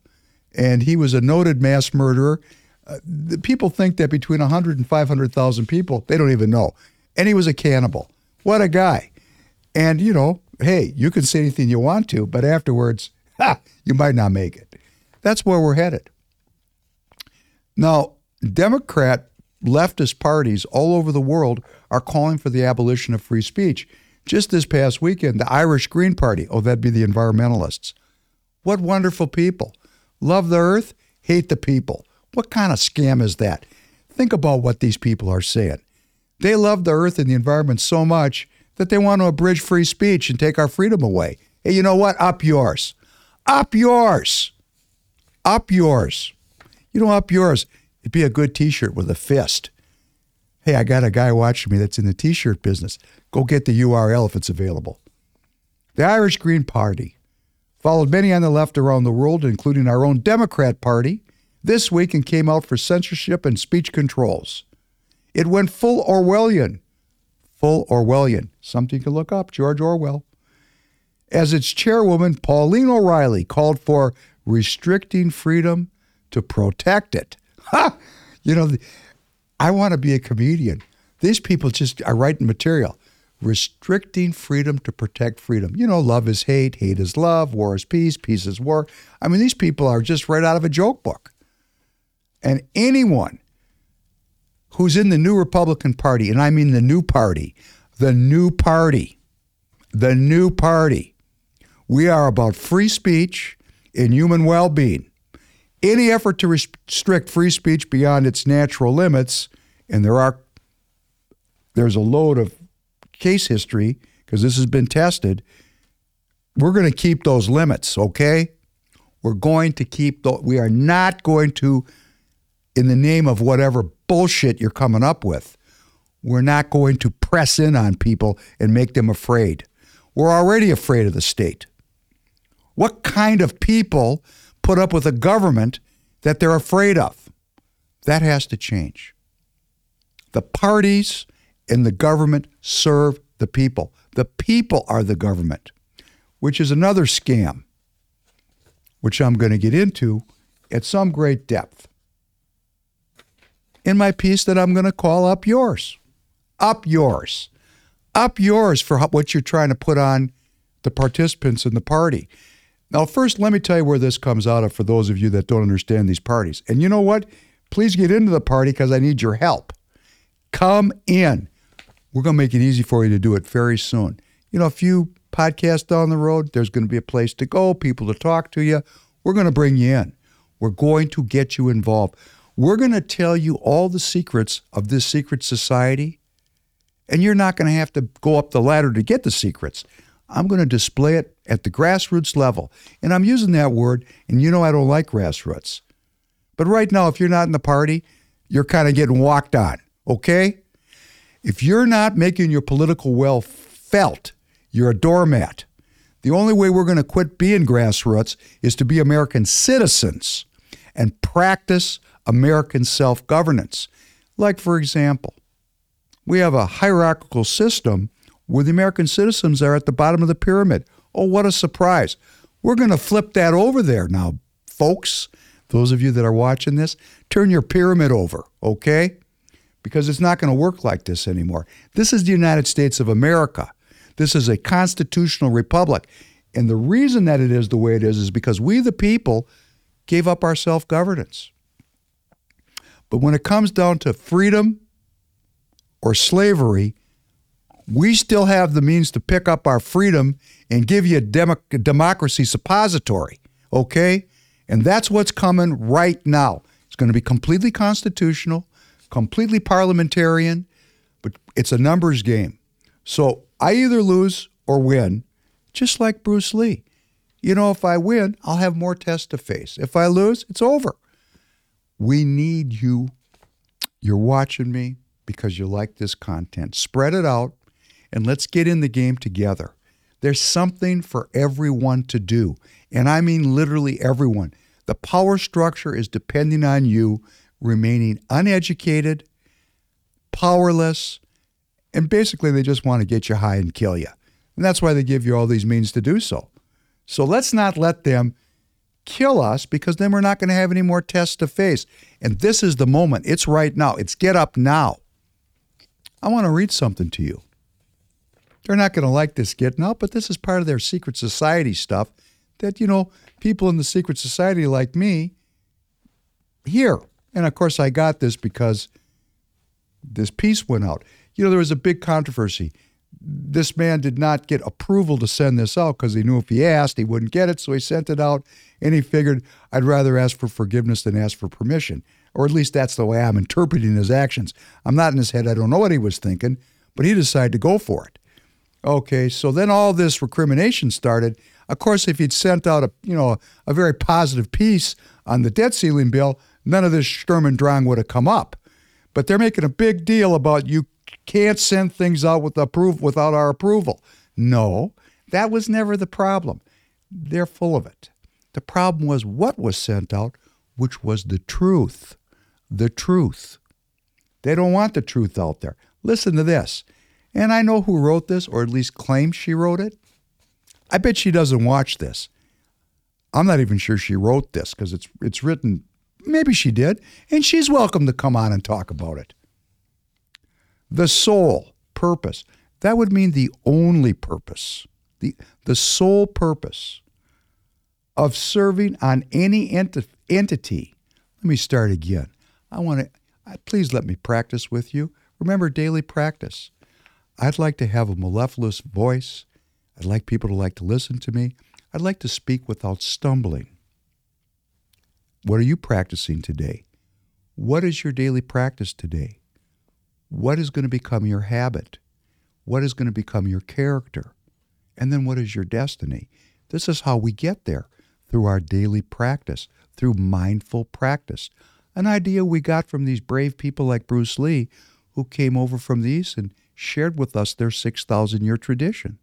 and he was a noted mass murderer. Uh, the people think that between 100 and 500,000 people, they don't even know. And he was a cannibal. What a guy. And, you know, hey, you can say anything you want to, but afterwards, ha, you might not make it. That's where we're headed. Now, Democrat leftist parties all over the world are calling for the abolition of free speech. Just this past weekend, the Irish Green Party, oh, that'd be the environmentalists. What wonderful people. Love the earth, hate the people. What kind of scam is that? Think about what these people are saying. They love the earth and the environment so much that they want to abridge free speech and take our freedom away. Hey, you know what? Up yours. Up yours. Up yours. You know, up yours. It'd be a good t shirt with a fist. Hey, I got a guy watching me that's in the t shirt business. Go get the URL if it's available. The Irish Green Party followed many on the left around the world, including our own Democrat Party, this week and came out for censorship and speech controls. It went full Orwellian. Full Orwellian. Something you can look up, George Orwell. As its chairwoman, Pauline O'Reilly called for restricting freedom to protect it. Ha! You know, I want to be a comedian. These people just are writing material. Restricting freedom to protect freedom. You know, love is hate, hate is love, war is peace, peace is war. I mean, these people are just right out of a joke book. And anyone who's in the new Republican Party, and I mean the new party, the new party, the new party, we are about free speech and human well being. Any effort to restrict free speech beyond its natural limits, and there are there's a load of case history because this has been tested. We're going to keep those limits, okay? We're going to keep those. We are not going to in the name of whatever bullshit you're coming up with. We're not going to press in on people and make them afraid. We're already afraid of the state. What kind of people put up with a government that they're afraid of? That has to change. The parties and the government serve the people. The people are the government, which is another scam, which I'm going to get into at some great depth in my piece that I'm going to call Up Yours. Up Yours. up yours for what you're trying to put on the participants in the party. Now, first, let me tell you where this comes out of for those of you that don't understand these parties. And you know what? Please get into the party because I need your help. Come in. We're going to make it easy for you to do it very soon. You know, a few podcasts down the road, there's going to be a place to go, people to talk to you. We're going to bring you in. We're going to get you involved. We're going to tell you all the secrets of this secret society, and you're not going to have to go up the ladder to get the secrets. I'm going to display it at the grassroots level. And I'm using that word, and you know I don't like grassroots. But right now, if you're not in the party, you're kind of getting walked on, okay? If you're not making your political will felt, you're a doormat. The only way we're going to quit being grassroots is to be American citizens and practice American self governance. Like, for example, we have a hierarchical system where the American citizens are at the bottom of the pyramid. Oh, what a surprise. We're going to flip that over there now, folks. Those of you that are watching this, turn your pyramid over, okay? Because it's not going to work like this anymore. This is the United States of America. This is a constitutional republic. And the reason that it is the way it is is because we, the people, gave up our self governance. But when it comes down to freedom or slavery, we still have the means to pick up our freedom and give you a demo- democracy suppository, okay? And that's what's coming right now. It's going to be completely constitutional, completely parliamentarian, but it's a numbers game. So I either lose or win, just like Bruce Lee. You know, if I win, I'll have more tests to face. If I lose, it's over. We need you. You're watching me because you like this content. Spread it out and let's get in the game together. There's something for everyone to do. And I mean literally everyone. The power structure is depending on you remaining uneducated, powerless, and basically they just want to get you high and kill you. And that's why they give you all these means to do so. So let's not let them kill us because then we're not going to have any more tests to face. And this is the moment. It's right now. It's get up now. I want to read something to you. They're not going to like this getting up, but this is part of their secret society stuff that, you know, people in the secret society like me hear. And of course, I got this because this piece went out. You know, there was a big controversy. This man did not get approval to send this out because he knew if he asked, he wouldn't get it. So he sent it out and he figured, I'd rather ask for forgiveness than ask for permission. Or at least that's the way I'm interpreting his actions. I'm not in his head. I don't know what he was thinking, but he decided to go for it. Okay, so then all this recrimination started. Of course, if he'd sent out a you know a very positive piece on the debt ceiling bill, none of this Sturm und Drang would have come up. But they're making a big deal about you can't send things out with approve without our approval. No, that was never the problem. They're full of it. The problem was what was sent out, which was the truth. The truth. They don't want the truth out there. Listen to this. And I know who wrote this, or at least claims she wrote it. I bet she doesn't watch this. I'm not even sure she wrote this because it's it's written. Maybe she did, and she's welcome to come on and talk about it. The sole purpose. That would mean the only purpose. The the sole purpose of serving on any enti- entity. Let me start again. I want to please let me practice with you. Remember daily practice. I'd like to have a mellifluous voice. I'd like people to like to listen to me. I'd like to speak without stumbling. What are you practicing today? What is your daily practice today? What is going to become your habit? What is going to become your character? And then what is your destiny? This is how we get there through our daily practice, through mindful practice. An idea we got from these brave people like Bruce Lee who came over from the East and shared with us their 6,000 year tradition.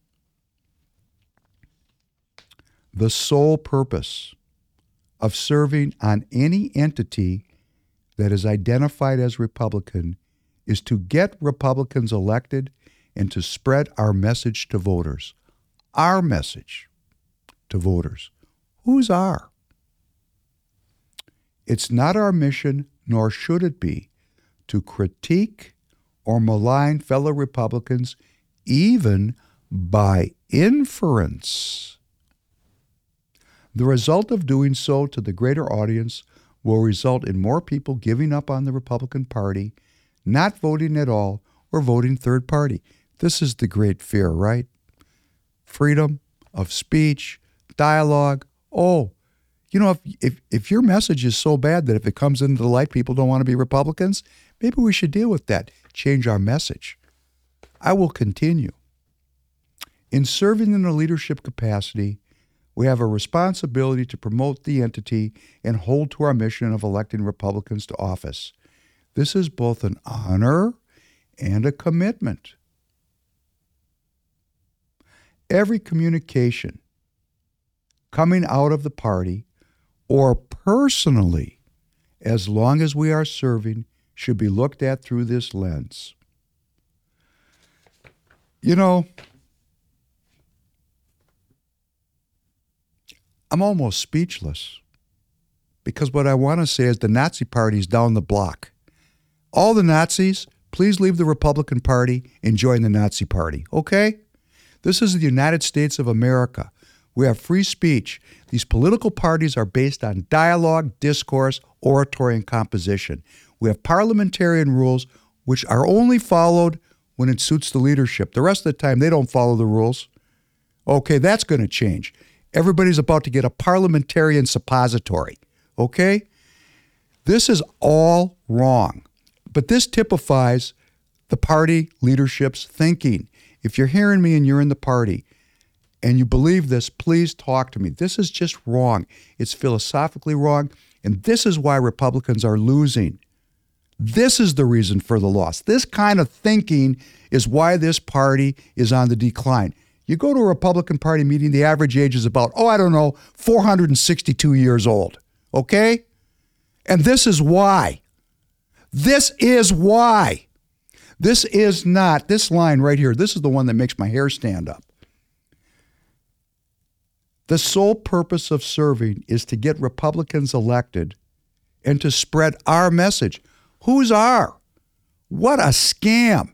The sole purpose of serving on any entity that is identified as Republican is to get Republicans elected and to spread our message to voters. Our message to voters. Who's our? It's not our mission, nor should it be, to critique or malign fellow Republicans even by inference. The result of doing so to the greater audience will result in more people giving up on the Republican Party, not voting at all, or voting third party. This is the great fear, right? Freedom of speech, dialogue. Oh, you know, if, if, if your message is so bad that if it comes into the light, people don't want to be Republicans, maybe we should deal with that. Change our message. I will continue. In serving in a leadership capacity, we have a responsibility to promote the entity and hold to our mission of electing Republicans to office. This is both an honor and a commitment. Every communication coming out of the party or personally, as long as we are serving, should be looked at through this lens. You know, I'm almost speechless because what I want to say is the Nazi Party's down the block. All the Nazis, please leave the Republican Party and join the Nazi Party, okay? This is the United States of America. We have free speech. These political parties are based on dialogue, discourse, oratory, and composition. We have parliamentarian rules which are only followed when it suits the leadership. The rest of the time, they don't follow the rules. Okay, that's going to change. Everybody's about to get a parliamentarian suppository. Okay? This is all wrong. But this typifies the party leadership's thinking. If you're hearing me and you're in the party and you believe this, please talk to me. This is just wrong. It's philosophically wrong. And this is why Republicans are losing. This is the reason for the loss. This kind of thinking is why this party is on the decline. You go to a Republican Party meeting, the average age is about, oh, I don't know, 462 years old. Okay? And this is why. This is why. This is not, this line right here, this is the one that makes my hair stand up. The sole purpose of serving is to get Republicans elected and to spread our message. Who's our? What a scam.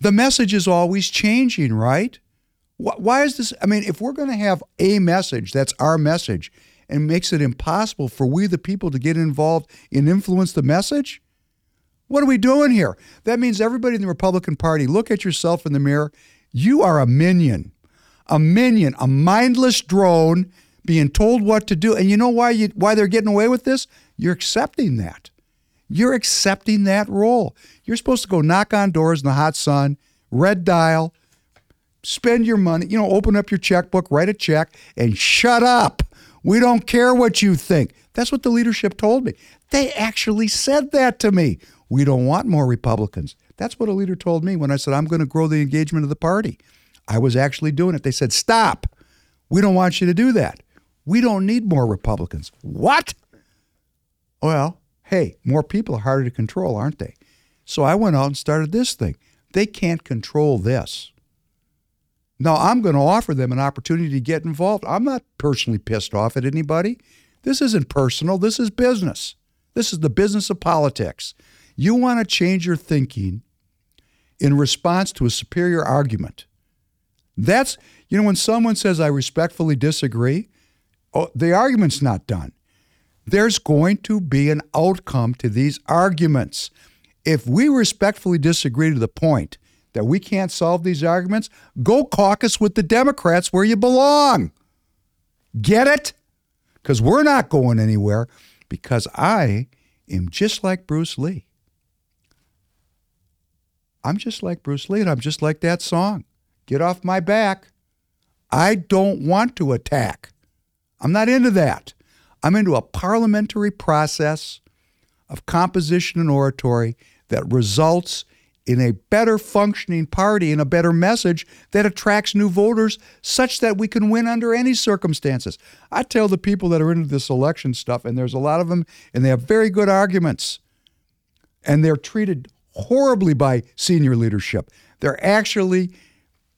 The message is always changing, right? Why is this? I mean, if we're going to have a message that's our message and makes it impossible for we, the people, to get involved and influence the message, what are we doing here? That means everybody in the Republican Party, look at yourself in the mirror. You are a minion, a minion, a mindless drone being told what to do. And you know why you why they're getting away with this? You're accepting that. You're accepting that role. You're supposed to go knock on doors in the hot sun, red dial, spend your money, you know, open up your checkbook, write a check, and shut up. We don't care what you think. That's what the leadership told me. They actually said that to me. We don't want more Republicans. That's what a leader told me when I said, I'm going to grow the engagement of the party. I was actually doing it. They said, Stop. We don't want you to do that. We don't need more Republicans. What? Well, hey, more people are harder to control, aren't they? So I went out and started this thing. They can't control this. Now, I'm going to offer them an opportunity to get involved. I'm not personally pissed off at anybody. This isn't personal, this is business. This is the business of politics. You want to change your thinking in response to a superior argument. That's, you know, when someone says, I respectfully disagree, oh, the argument's not done. There's going to be an outcome to these arguments. If we respectfully disagree to the point that we can't solve these arguments, go caucus with the Democrats where you belong. Get it? Because we're not going anywhere because I am just like Bruce Lee. I'm just like Bruce Lee and I'm just like that song. Get off my back. I don't want to attack. I'm not into that. I'm into a parliamentary process of composition and oratory that results in a better functioning party and a better message that attracts new voters such that we can win under any circumstances. I tell the people that are into this election stuff, and there's a lot of them, and they have very good arguments, and they're treated horribly by senior leadership. They're actually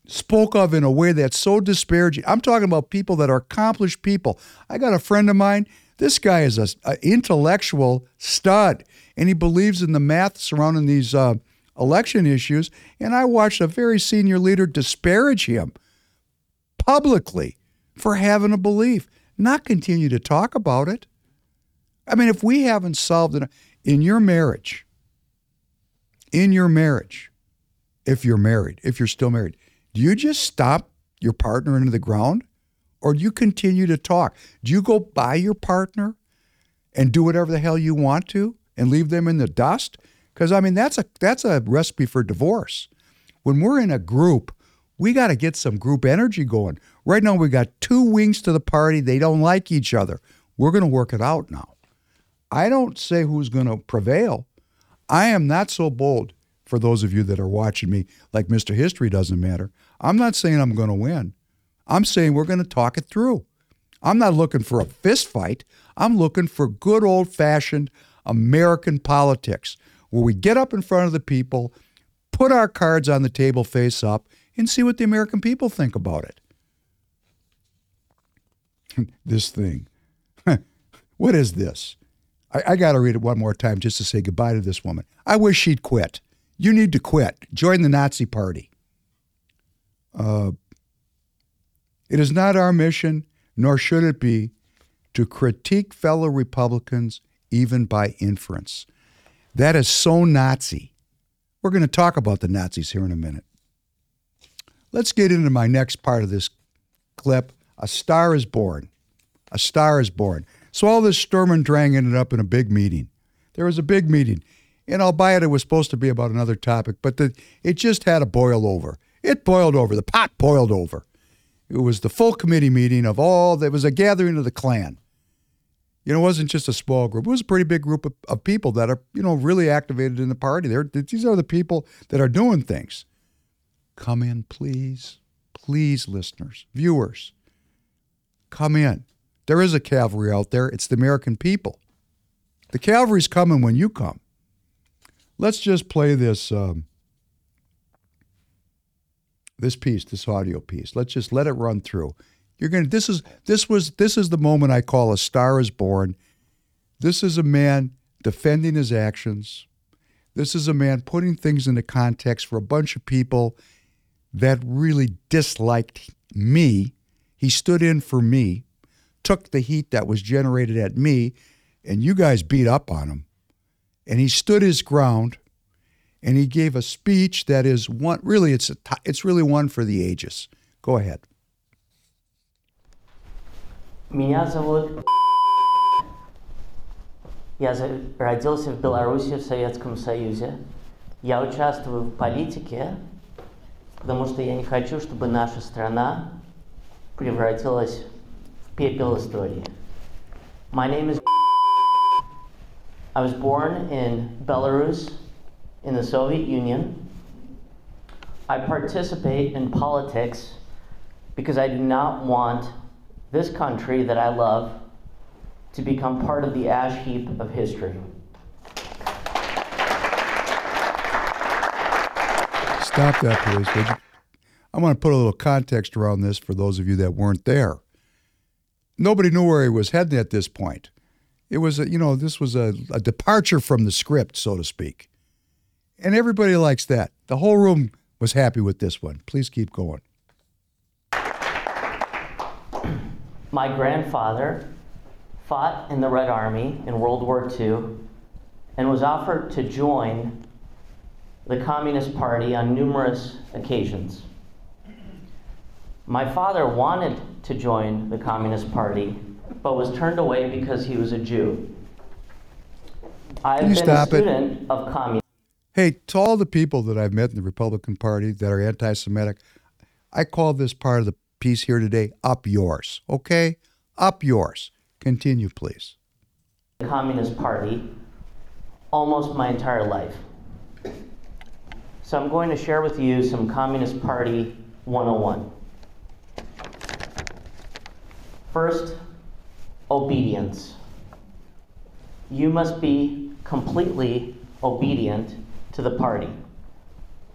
spoke of in a way that's so disparaging. I'm talking about people that are accomplished people. I got a friend of mine. This guy is an intellectual stud, and he believes in the math surrounding these uh, election issues, and I watched a very senior leader disparage him publicly for having a belief, not continue to talk about it. I mean, if we haven't solved it in your marriage, in your marriage, if you're married, if you're still married, do you just stop your partner into the ground or do you continue to talk? Do you go by your partner and do whatever the hell you want to and leave them in the dust? Because I mean that's a that's a recipe for divorce. When we're in a group, we got to get some group energy going. Right now we got two wings to the party. They don't like each other. We're going to work it out now. I don't say who's going to prevail. I am not so bold for those of you that are watching me like Mr. History doesn't matter. I'm not saying I'm going to win. I'm saying we're going to talk it through. I'm not looking for a fist fight. I'm looking for good old fashioned American politics where we get up in front of the people, put our cards on the table face up, and see what the American people think about it. this thing. what is this? I, I got to read it one more time just to say goodbye to this woman. I wish she'd quit. You need to quit. Join the Nazi Party. Uh, it is not our mission, nor should it be, to critique fellow Republicans even by inference. That is so Nazi. We're going to talk about the Nazis here in a minute. Let's get into my next part of this clip. A star is born. A star is born. So all this Sturm and Drang ended up in a big meeting. There was a big meeting. And I'll it, was supposed to be about another topic, but the, it just had to boil over. It boiled over. The pot boiled over. It was the full committee meeting of all, there was a gathering of the clan. You know, it wasn't just a small group. It was a pretty big group of, of people that are, you know, really activated in the party. They're, these are the people that are doing things. Come in, please. Please, listeners, viewers. Come in. There is a cavalry out there. It's the American people. The cavalry's coming when you come. Let's just play this um, this piece, this audio piece. Let's just let it run through. You're to this is this was this is the moment I call a star is born. This is a man defending his actions. This is a man putting things into context for a bunch of people that really disliked me. He stood in for me, took the heat that was generated at me, and you guys beat up on him. And he stood his ground and he gave a speech that is one really it's a, it's really one for the ages. Go ahead. Меня зовут Я родился в Беларуси, в Советском Союзе. Я участвую в политике, потому что я не хочу, чтобы наша страна превратилась my name is. I was born in Belarus in the Soviet Union. I participate in politics because I do not want this country that I love to become part of the ash heap of history. Stop that, please. I want to put a little context around this for those of you that weren't there. Nobody knew where he was heading at this point. It was, a, you know, this was a, a departure from the script, so to speak. And everybody likes that. The whole room was happy with this one. Please keep going. My grandfather fought in the Red Army in World War II and was offered to join the Communist Party on numerous occasions. My father wanted to join the Communist Party, but was turned away because he was a Jew. I've you been a stop it? of communism. Hey, to all the people that I've met in the Republican Party that are anti Semitic, I call this part of the piece here today up yours. Okay? Up yours. Continue, please. the Communist Party almost my entire life. So I'm going to share with you some Communist Party 101. First, obedience. You must be completely obedient to the party.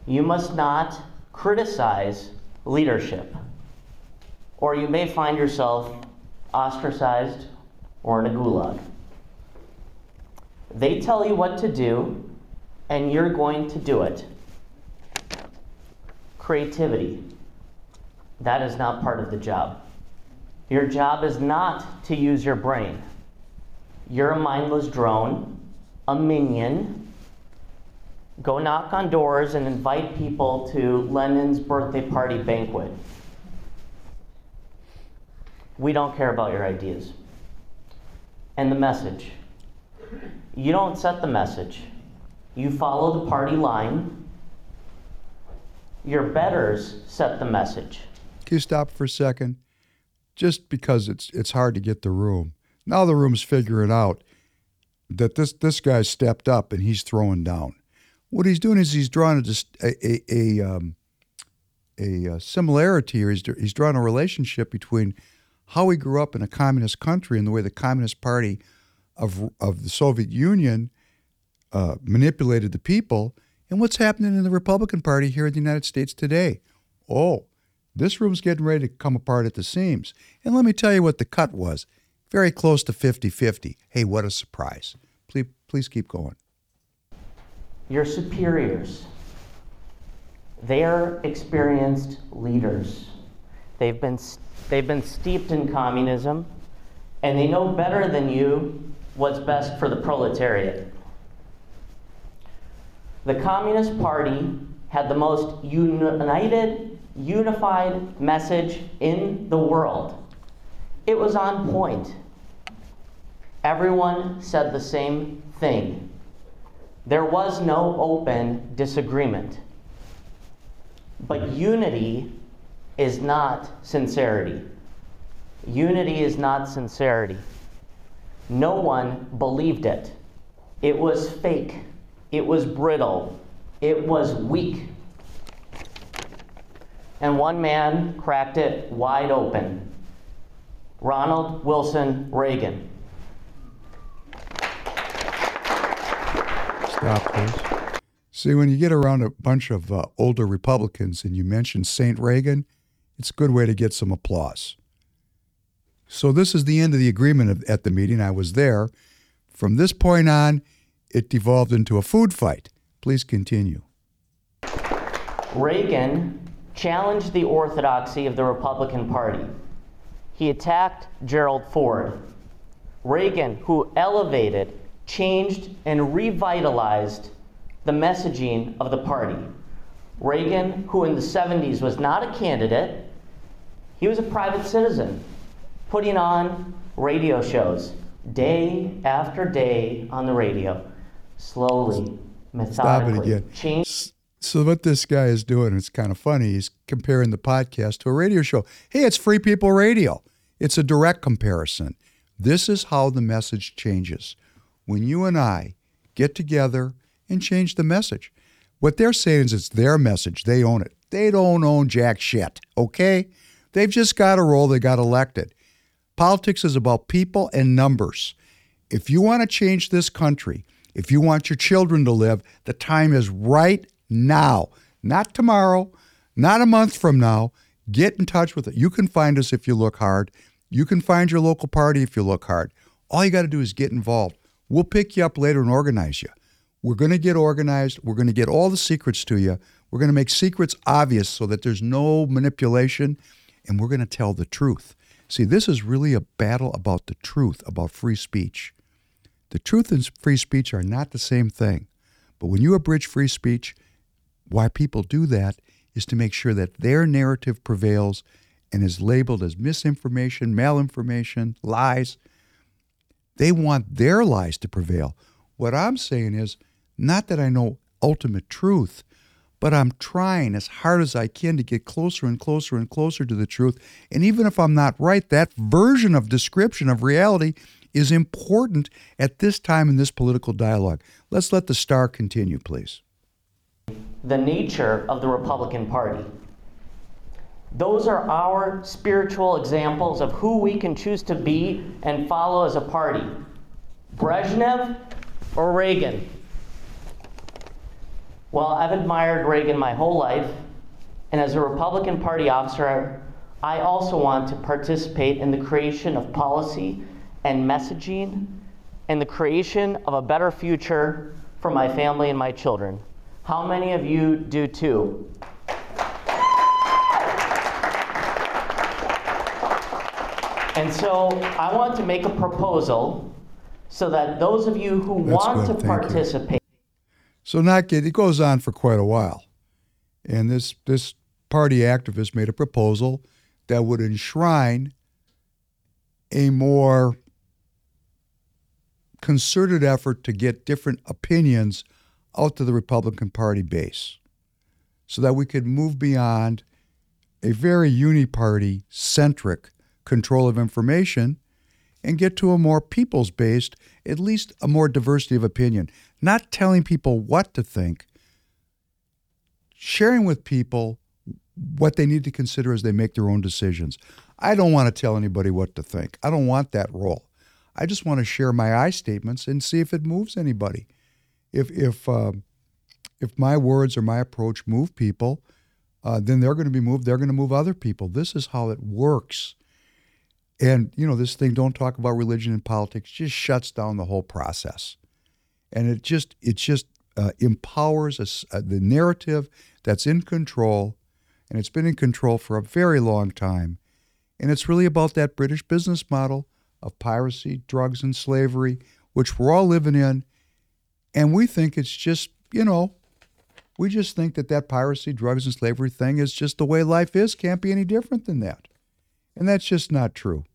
You must not criticize leadership, or you may find yourself ostracized or in a gulag. They tell you what to do, and you're going to do it. creativity. That is not part of the job. Your job is not to use your brain. You're a mindless drone, a minion. Go knock on doors and invite people to Lenin's birthday party banquet. We don't care about your ideas. And the message. You don't set the message. You follow the party line. Your betters set the message. Can you stop for a second? Just because it's it's hard to get the room. Now the room's figuring out that this this guy stepped up and he's throwing down. What he's doing is he's drawing a a a, um, a, uh similarity, or he's he's drawing a relationship between how he grew up in a communist country and the way the Communist Party of of the Soviet Union uh, manipulated the people, and what's happening in the Republican Party here in the United States today. Oh, this room's getting ready to come apart at the seams. And let me tell you what the cut was very close to 50 50. Hey, what a surprise. Please, please keep going. Your superiors, they are experienced leaders. They've been, they've been steeped in communism, and they know better than you what's best for the proletariat. The Communist Party had the most united, unified message in the world. It was on point. Everyone said the same thing. There was no open disagreement. But unity is not sincerity. Unity is not sincerity. No one believed it. It was fake. It was brittle. It was weak. And one man cracked it wide open Ronald Wilson Reagan. Stop, please. See, when you get around a bunch of uh, older Republicans and you mention St. Reagan, it's a good way to get some applause. So, this is the end of the agreement of, at the meeting. I was there. From this point on, it devolved into a food fight. Please continue. Reagan challenged the orthodoxy of the Republican Party. He attacked Gerald Ford. Reagan, who elevated, changed, and revitalized the messaging of the party. Reagan, who in the 70s was not a candidate, he was a private citizen, putting on radio shows day after day on the radio, slowly, methodically. Stop it again. Change. So what this guy is doing, it's kind of funny. He's comparing the podcast to a radio show. Hey, it's Free People Radio. It's a direct comparison. This is how the message changes. When you and I get together and change the message. What they're saying is it's their message. They own it. They don't own jack shit, okay? They've just got a role. They got elected. Politics is about people and numbers. If you want to change this country, if you want your children to live, the time is right now, not tomorrow, not a month from now. Get in touch with it. You can find us if you look hard. You can find your local party if you look hard. All you got to do is get involved. We'll pick you up later and organize you. We're going to get organized. We're going to get all the secrets to you. We're going to make secrets obvious so that there's no manipulation, and we're going to tell the truth. See, this is really a battle about the truth, about free speech. The truth and free speech are not the same thing. But when you abridge free speech, why people do that is to make sure that their narrative prevails and is labeled as misinformation, malinformation, lies. They want their lies to prevail. What I'm saying is not that I know ultimate truth, but I'm trying as hard as I can to get closer and closer and closer to the truth. And even if I'm not right, that version of description of reality is important at this time in this political dialogue. Let's let the star continue, please. The nature of the Republican Party. Those are our spiritual examples of who we can choose to be and follow as a party Brezhnev or Reagan. Well, I've admired Reagan my whole life, and as a Republican Party officer, I also want to participate in the creation of policy and messaging and the creation of a better future for my family and my children. How many of you do too? And so I want to make a proposal so that those of you who That's want good. to Thank participate. You. So not get, it goes on for quite a while. And this, this party activist made a proposal that would enshrine a more concerted effort to get different opinions out to the Republican Party base, so that we could move beyond a very uniparty centric control of information and get to a more people's based, at least a more diversity of opinion. Not telling people what to think, sharing with people what they need to consider as they make their own decisions. I don't want to tell anybody what to think. I don't want that role. I just want to share my I statements and see if it moves anybody. If if uh, if my words or my approach move people, uh, then they're going to be moved. They're going to move other people. This is how it works. And you know, this thing don't talk about religion and politics just shuts down the whole process, and it just it just uh, empowers us, uh, the narrative that's in control, and it's been in control for a very long time, and it's really about that British business model of piracy, drugs, and slavery, which we're all living in, and we think it's just you know, we just think that that piracy, drugs, and slavery thing is just the way life is, can't be any different than that. And that's just not true.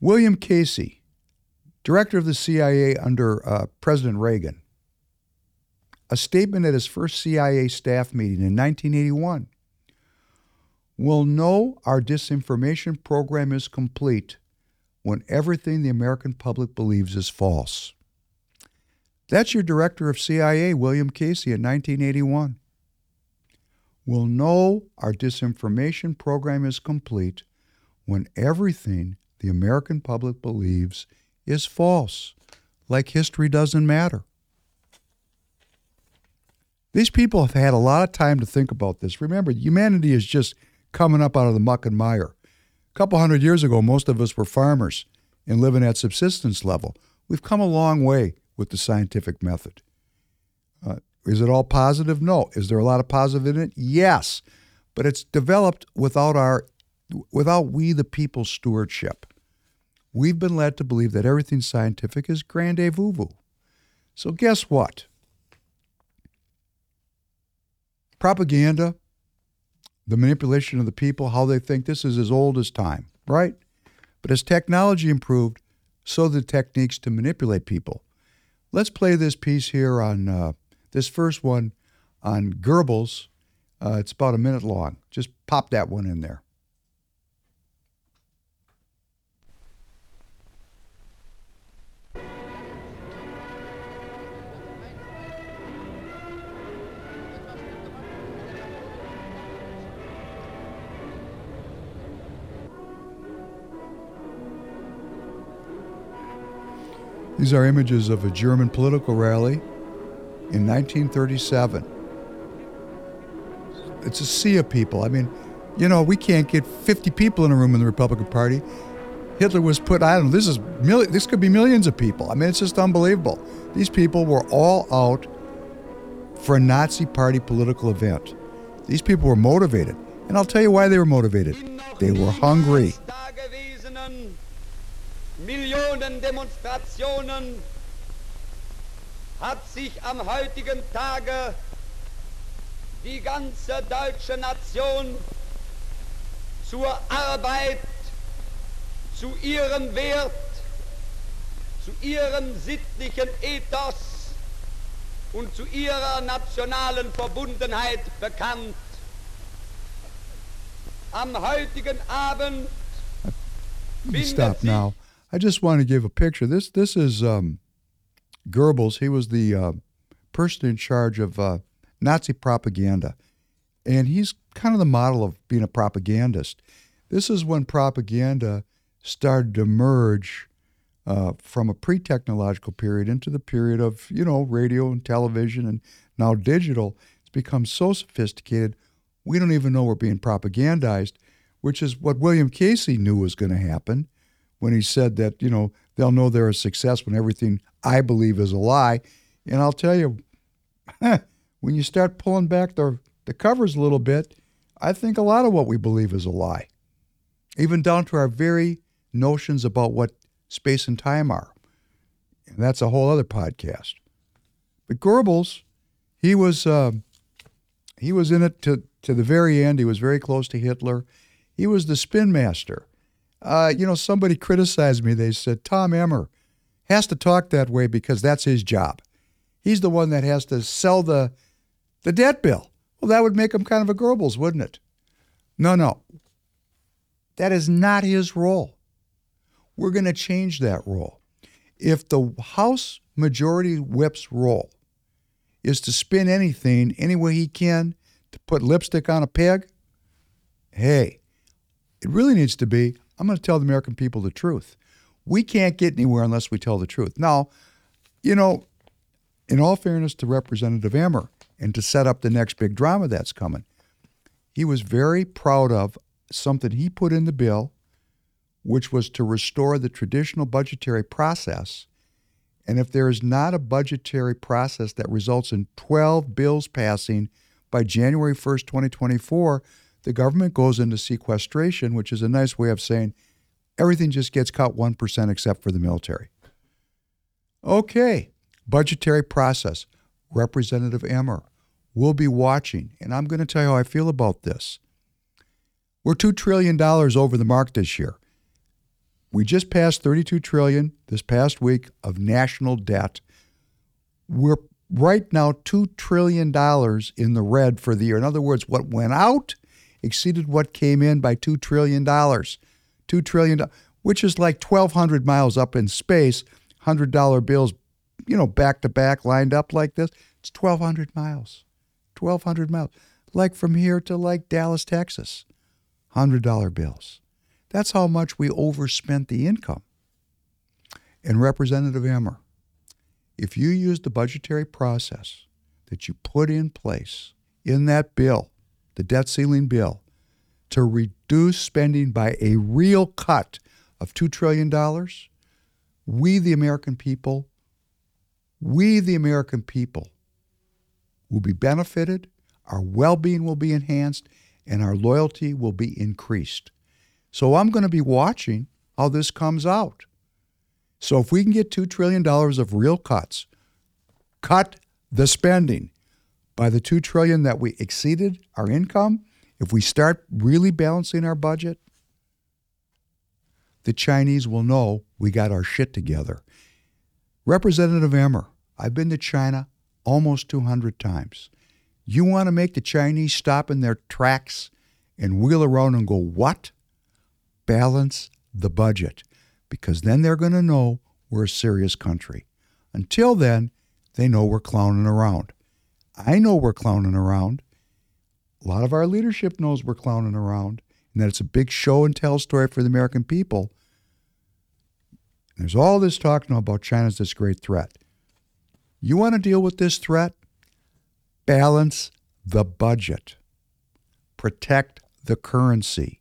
William Casey, director of the CIA under uh, President Reagan, a statement at his first CIA staff meeting in 1981 We'll know our disinformation program is complete when everything the American public believes is false. That's your director of CIA, William Casey, in 1981 We'll know our disinformation program is complete when everything the American public believes is false, like history doesn't matter. These people have had a lot of time to think about this. Remember, humanity is just coming up out of the muck and mire. A couple hundred years ago, most of us were farmers and living at subsistence level. We've come a long way with the scientific method. Uh, is it all positive? No. Is there a lot of positive in it? Yes. But it's developed without our without we the people stewardship. We've been led to believe that everything scientific is grande voodoo. So guess what? Propaganda, the manipulation of the people, how they think this is as old as time, right? But as technology improved, so the techniques to manipulate people. Let's play this piece here on uh, this first one on Goebbels. Uh, it's about a minute long. Just pop that one in there. These are images of a German political rally in 1937. It's a sea of people. I mean, you know, we can't get 50 people in a room in the Republican Party. Hitler was put. I don't know. This is This could be millions of people. I mean, it's just unbelievable. These people were all out for a Nazi Party political event. These people were motivated, and I'll tell you why they were motivated. They were hungry. Millionen Demonstrationen hat sich am heutigen Tage die ganze deutsche Nation zur Arbeit, zu ihrem Wert, zu ihrem sittlichen Ethos und zu ihrer nationalen Verbundenheit bekannt. Am heutigen Abend stop now. I just want to give a picture. This this is um, Goebbels. He was the uh, person in charge of uh, Nazi propaganda, and he's kind of the model of being a propagandist. This is when propaganda started to merge uh, from a pre-technological period into the period of you know radio and television and now digital. It's become so sophisticated we don't even know we're being propagandized, which is what William Casey knew was going to happen when he said that, you know, they'll know they're a success when everything I believe is a lie. And I'll tell you, when you start pulling back the, the covers a little bit, I think a lot of what we believe is a lie. even down to our very notions about what space and time are. And that's a whole other podcast. But Goebbels, he was uh, he was in it to to the very end. He was very close to Hitler. He was the spin master. Uh, you know, somebody criticized me. They said Tom Emmer has to talk that way because that's his job. He's the one that has to sell the the debt bill. Well, that would make him kind of a Goebbels, wouldn't it? No, no. That is not his role. We're going to change that role. If the House Majority Whip's role is to spin anything any way he can to put lipstick on a pig, hey, it really needs to be I'm going to tell the American people the truth. We can't get anywhere unless we tell the truth. Now, you know, in all fairness to Representative Emmer and to set up the next big drama that's coming, he was very proud of something he put in the bill, which was to restore the traditional budgetary process. And if there is not a budgetary process that results in 12 bills passing by January 1st, 2024, the government goes into sequestration, which is a nice way of saying everything just gets cut 1% except for the military. Okay, budgetary process. Representative Emmer will be watching, and I'm going to tell you how I feel about this. We're $2 trillion over the mark this year. We just passed 32 trillion this past week of national debt. We're right now $2 trillion in the red for the year. In other words, what went out exceeded what came in by $2 trillion. $2 trillion, which is like 1,200 miles up in space, $100 bills, you know, back to back, lined up like this. It's 1,200 miles. 1,200 miles. Like from here to like Dallas, Texas. $100 bills. That's how much we overspent the income. And Representative Emmer, if you use the budgetary process that you put in place in that bill the debt ceiling bill to reduce spending by a real cut of $2 trillion, we, the American people, we, the American people, will be benefited, our well being will be enhanced, and our loyalty will be increased. So I'm going to be watching how this comes out. So if we can get $2 trillion of real cuts, cut the spending, by the 2 trillion that we exceeded our income, if we start really balancing our budget, the Chinese will know we got our shit together. Representative Emmer, I've been to China almost 200 times. You want to make the Chinese stop in their tracks and wheel around and go, what? Balance the budget, because then they're going to know we're a serious country. Until then, they know we're clowning around. I know we're clowning around. A lot of our leadership knows we're clowning around and that it's a big show and tell story for the American people. And there's all this talk now about China's this great threat. You want to deal with this threat? Balance the budget. Protect the currency.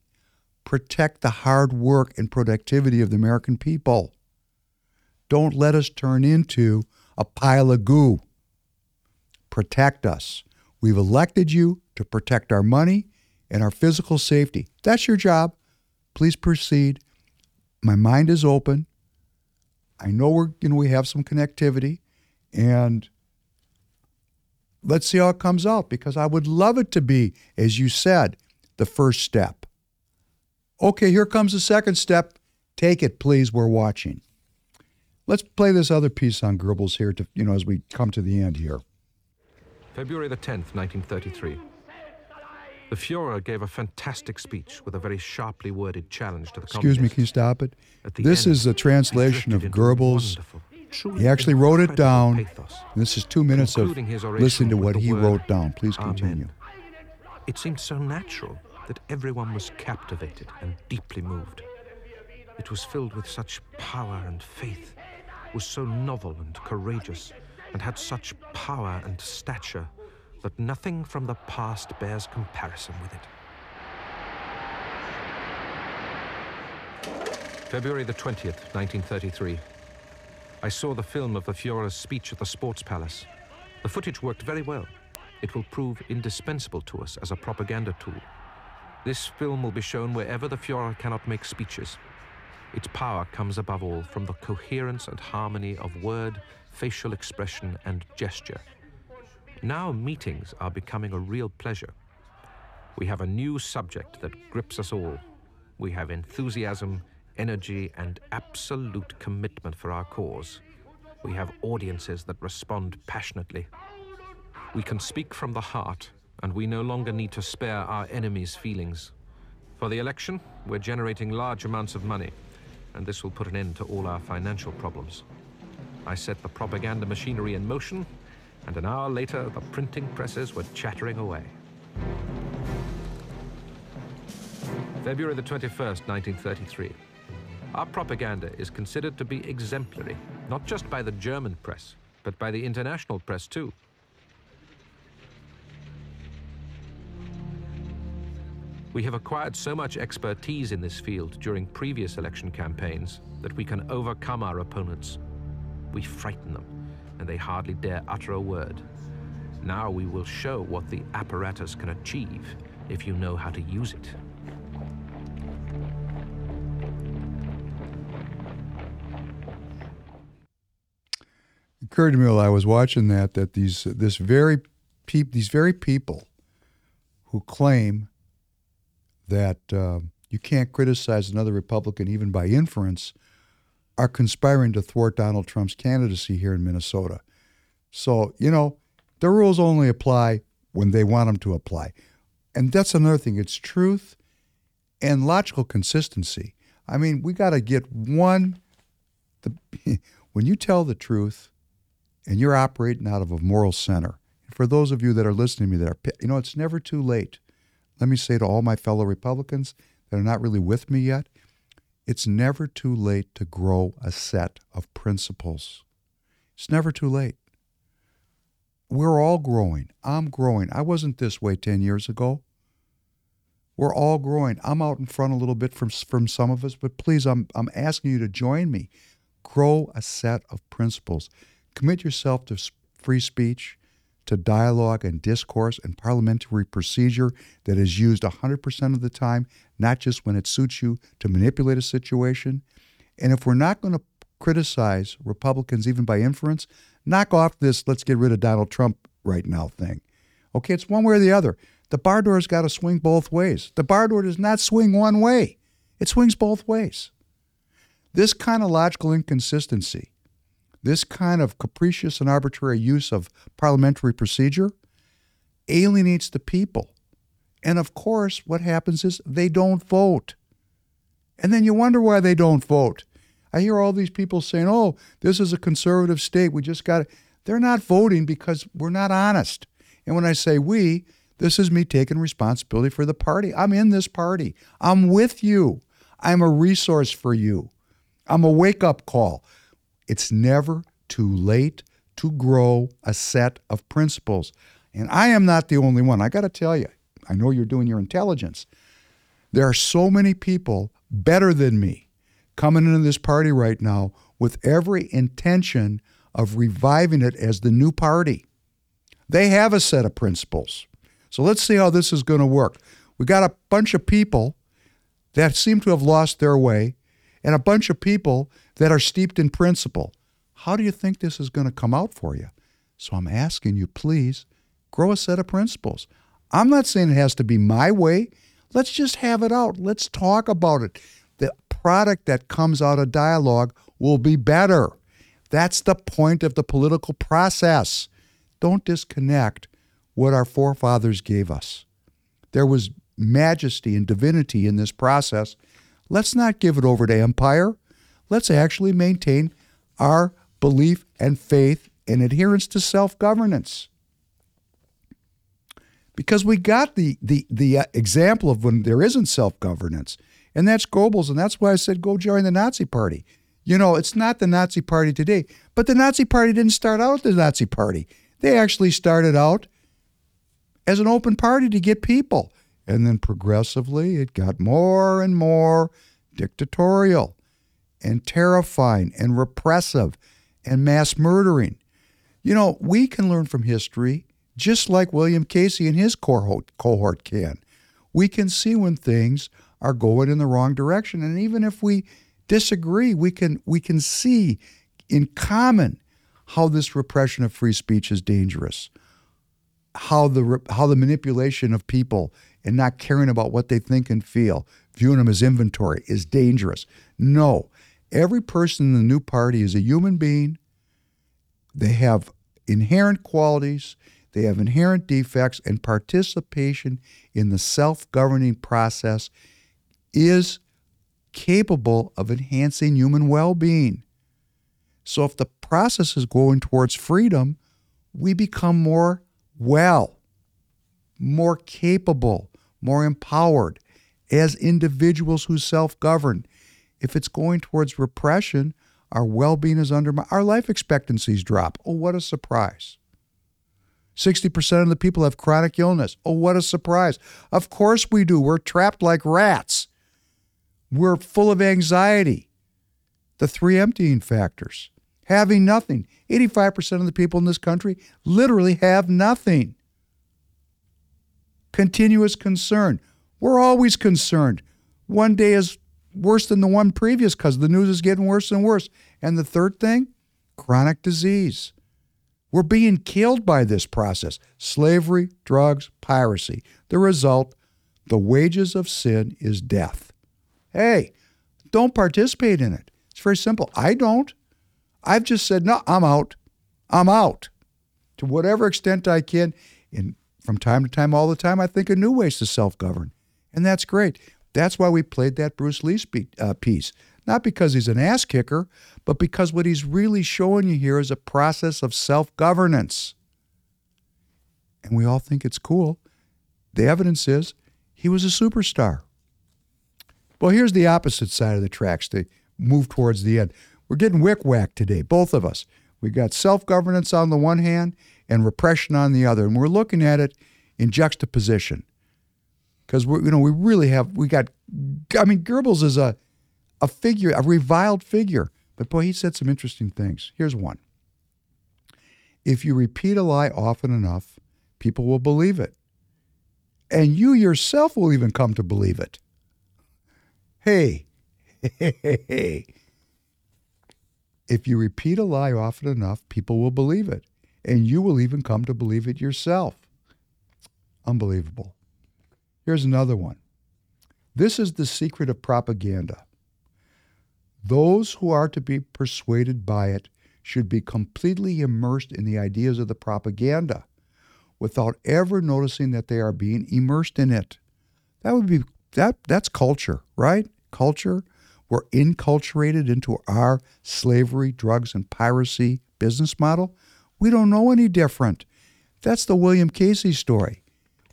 Protect the hard work and productivity of the American people. Don't let us turn into a pile of goo protect us. We've elected you to protect our money and our physical safety. That's your job. Please proceed. My mind is open. I know we're you know we have some connectivity and let's see how it comes out because I would love it to be as you said the first step. Okay, here comes the second step. Take it please, we're watching. Let's play this other piece on Goebbels here to you know as we come to the end here. February the 10th, 1933. The Fuhrer gave a fantastic speech with a very sharply worded challenge to the Excuse me, can you stop it? This end, is a translation of Goebbels. He actually wrote it down. This is two minutes of listening to what he wrote down. Please continue. Amen. It seemed so natural that everyone was captivated and deeply moved. It was filled with such power and faith, was so novel and courageous and had such power and stature that nothing from the past bears comparison with it. February the 20th, 1933. I saw the film of the Fuhrer's speech at the Sports Palace. The footage worked very well. It will prove indispensable to us as a propaganda tool. This film will be shown wherever the Fuhrer cannot make speeches. Its power comes above all from the coherence and harmony of word, facial expression, and gesture. Now meetings are becoming a real pleasure. We have a new subject that grips us all. We have enthusiasm, energy, and absolute commitment for our cause. We have audiences that respond passionately. We can speak from the heart, and we no longer need to spare our enemies' feelings. For the election, we're generating large amounts of money, and this will put an end to all our financial problems. I set the propaganda machinery in motion, and an hour later, the printing presses were chattering away. February the 21st, 1933. Our propaganda is considered to be exemplary, not just by the German press, but by the international press too. We have acquired so much expertise in this field during previous election campaigns that we can overcome our opponents. We frighten them, and they hardly dare utter a word. Now we will show what the apparatus can achieve if you know how to use it. It occurred to me while I was watching that that these this very these very people who claim that uh, you can't criticize another Republican even by inference are conspiring to thwart Donald Trump's candidacy here in Minnesota. So you know the rules only apply when they want them to apply, and that's another thing. It's truth and logical consistency. I mean, we got to get one. The when you tell the truth and you're operating out of a moral center. For those of you that are listening to me that are, you know, it's never too late. Let me say to all my fellow Republicans that are not really with me yet, it's never too late to grow a set of principles. It's never too late. We're all growing. I'm growing. I wasn't this way 10 years ago. We're all growing. I'm out in front a little bit from, from some of us, but please, I'm, I'm asking you to join me. Grow a set of principles. Commit yourself to free speech, to dialogue and discourse and parliamentary procedure that is used 100% of the time, not just when it suits you to manipulate a situation. And if we're not going to criticize Republicans even by inference, knock off this let's get rid of Donald Trump right now thing. Okay, it's one way or the other. The bar door's got to swing both ways. The bar door does not swing one way, it swings both ways. This kind of logical inconsistency this kind of capricious and arbitrary use of parliamentary procedure alienates the people. And of course, what happens is they don't vote. And then you wonder why they don't vote. I hear all these people saying, oh, this is a conservative state. We just got to. They're not voting because we're not honest. And when I say we, this is me taking responsibility for the party. I'm in this party. I'm with you. I'm a resource for you. I'm a wake up call. It's never too late to grow a set of principles. And I am not the only one. I got to tell you, I know you're doing your intelligence. There are so many people better than me coming into this party right now with every intention of reviving it as the new party. They have a set of principles. So let's see how this is going to work. We got a bunch of people that seem to have lost their way and a bunch of people that are steeped in principle. How do you think this is going to come out for you? So I'm asking you, please grow a set of principles. I'm not saying it has to be my way. Let's just have it out. Let's talk about it. The product that comes out of dialogue will be better. That's the point of the political process. Don't disconnect what our forefathers gave us. There was majesty and divinity in this process. Let's not give it over to empire let's actually maintain our belief and faith and adherence to self governance. Because we got the, the, the uh, example of when there isn't self governance, and that's Goebbels, and that's why I said go join the Nazi Party. You know, it's not the Nazi Party today, but the Nazi Party didn't start out the Nazi Party. They actually started out as an open party to get people. And then progressively, it got more and more dictatorial and terrifying and repressive and mass murdering. You know, we can learn from history just like William Casey and his cohort can. We can see when things are going in the wrong direction. And even if we disagree, we can we can see in common how this repression of free speech is dangerous. How the how the manipulation of people and not caring about what they think and feel, viewing them as inventory is dangerous. No. Every person in the new party is a human being. They have inherent qualities, they have inherent defects, and participation in the self governing process is capable of enhancing human well being. So, if the process is going towards freedom, we become more well, more capable, more empowered as individuals who self govern. If it's going towards repression, our well being is undermined. Our life expectancies drop. Oh, what a surprise. 60% of the people have chronic illness. Oh, what a surprise. Of course we do. We're trapped like rats. We're full of anxiety. The three emptying factors. Having nothing. 85% of the people in this country literally have nothing. Continuous concern. We're always concerned. One day is worse than the one previous because the news is getting worse and worse. And the third thing, chronic disease. We're being killed by this process slavery, drugs, piracy. The result, the wages of sin is death. Hey, don't participate in it. It's very simple. I don't. I've just said, no, I'm out. I'm out. To whatever extent I can. And from time to time, all the time, I think of new ways to self govern. And that's great. That's why we played that Bruce Lee uh, piece. Not because he's an ass kicker, but because what he's really showing you here is a process of self governance. And we all think it's cool. The evidence is he was a superstar. Well, here's the opposite side of the tracks to move towards the end. We're getting wick whack today, both of us. We've got self governance on the one hand and repression on the other, and we're looking at it in juxtaposition because we you know we really have we got I mean Goebbels is a a figure a reviled figure but boy he said some interesting things. Here's one. If you repeat a lie often enough people will believe it. And you yourself will even come to believe it. Hey hey hey, hey. if you repeat a lie often enough people will believe it. And you will even come to believe it yourself. Unbelievable Here's another one. This is the secret of propaganda. Those who are to be persuaded by it should be completely immersed in the ideas of the propaganda without ever noticing that they are being immersed in it. That would be that that's culture, right? Culture. We're inculturated into our slavery, drugs, and piracy business model. We don't know any different. That's the William Casey story.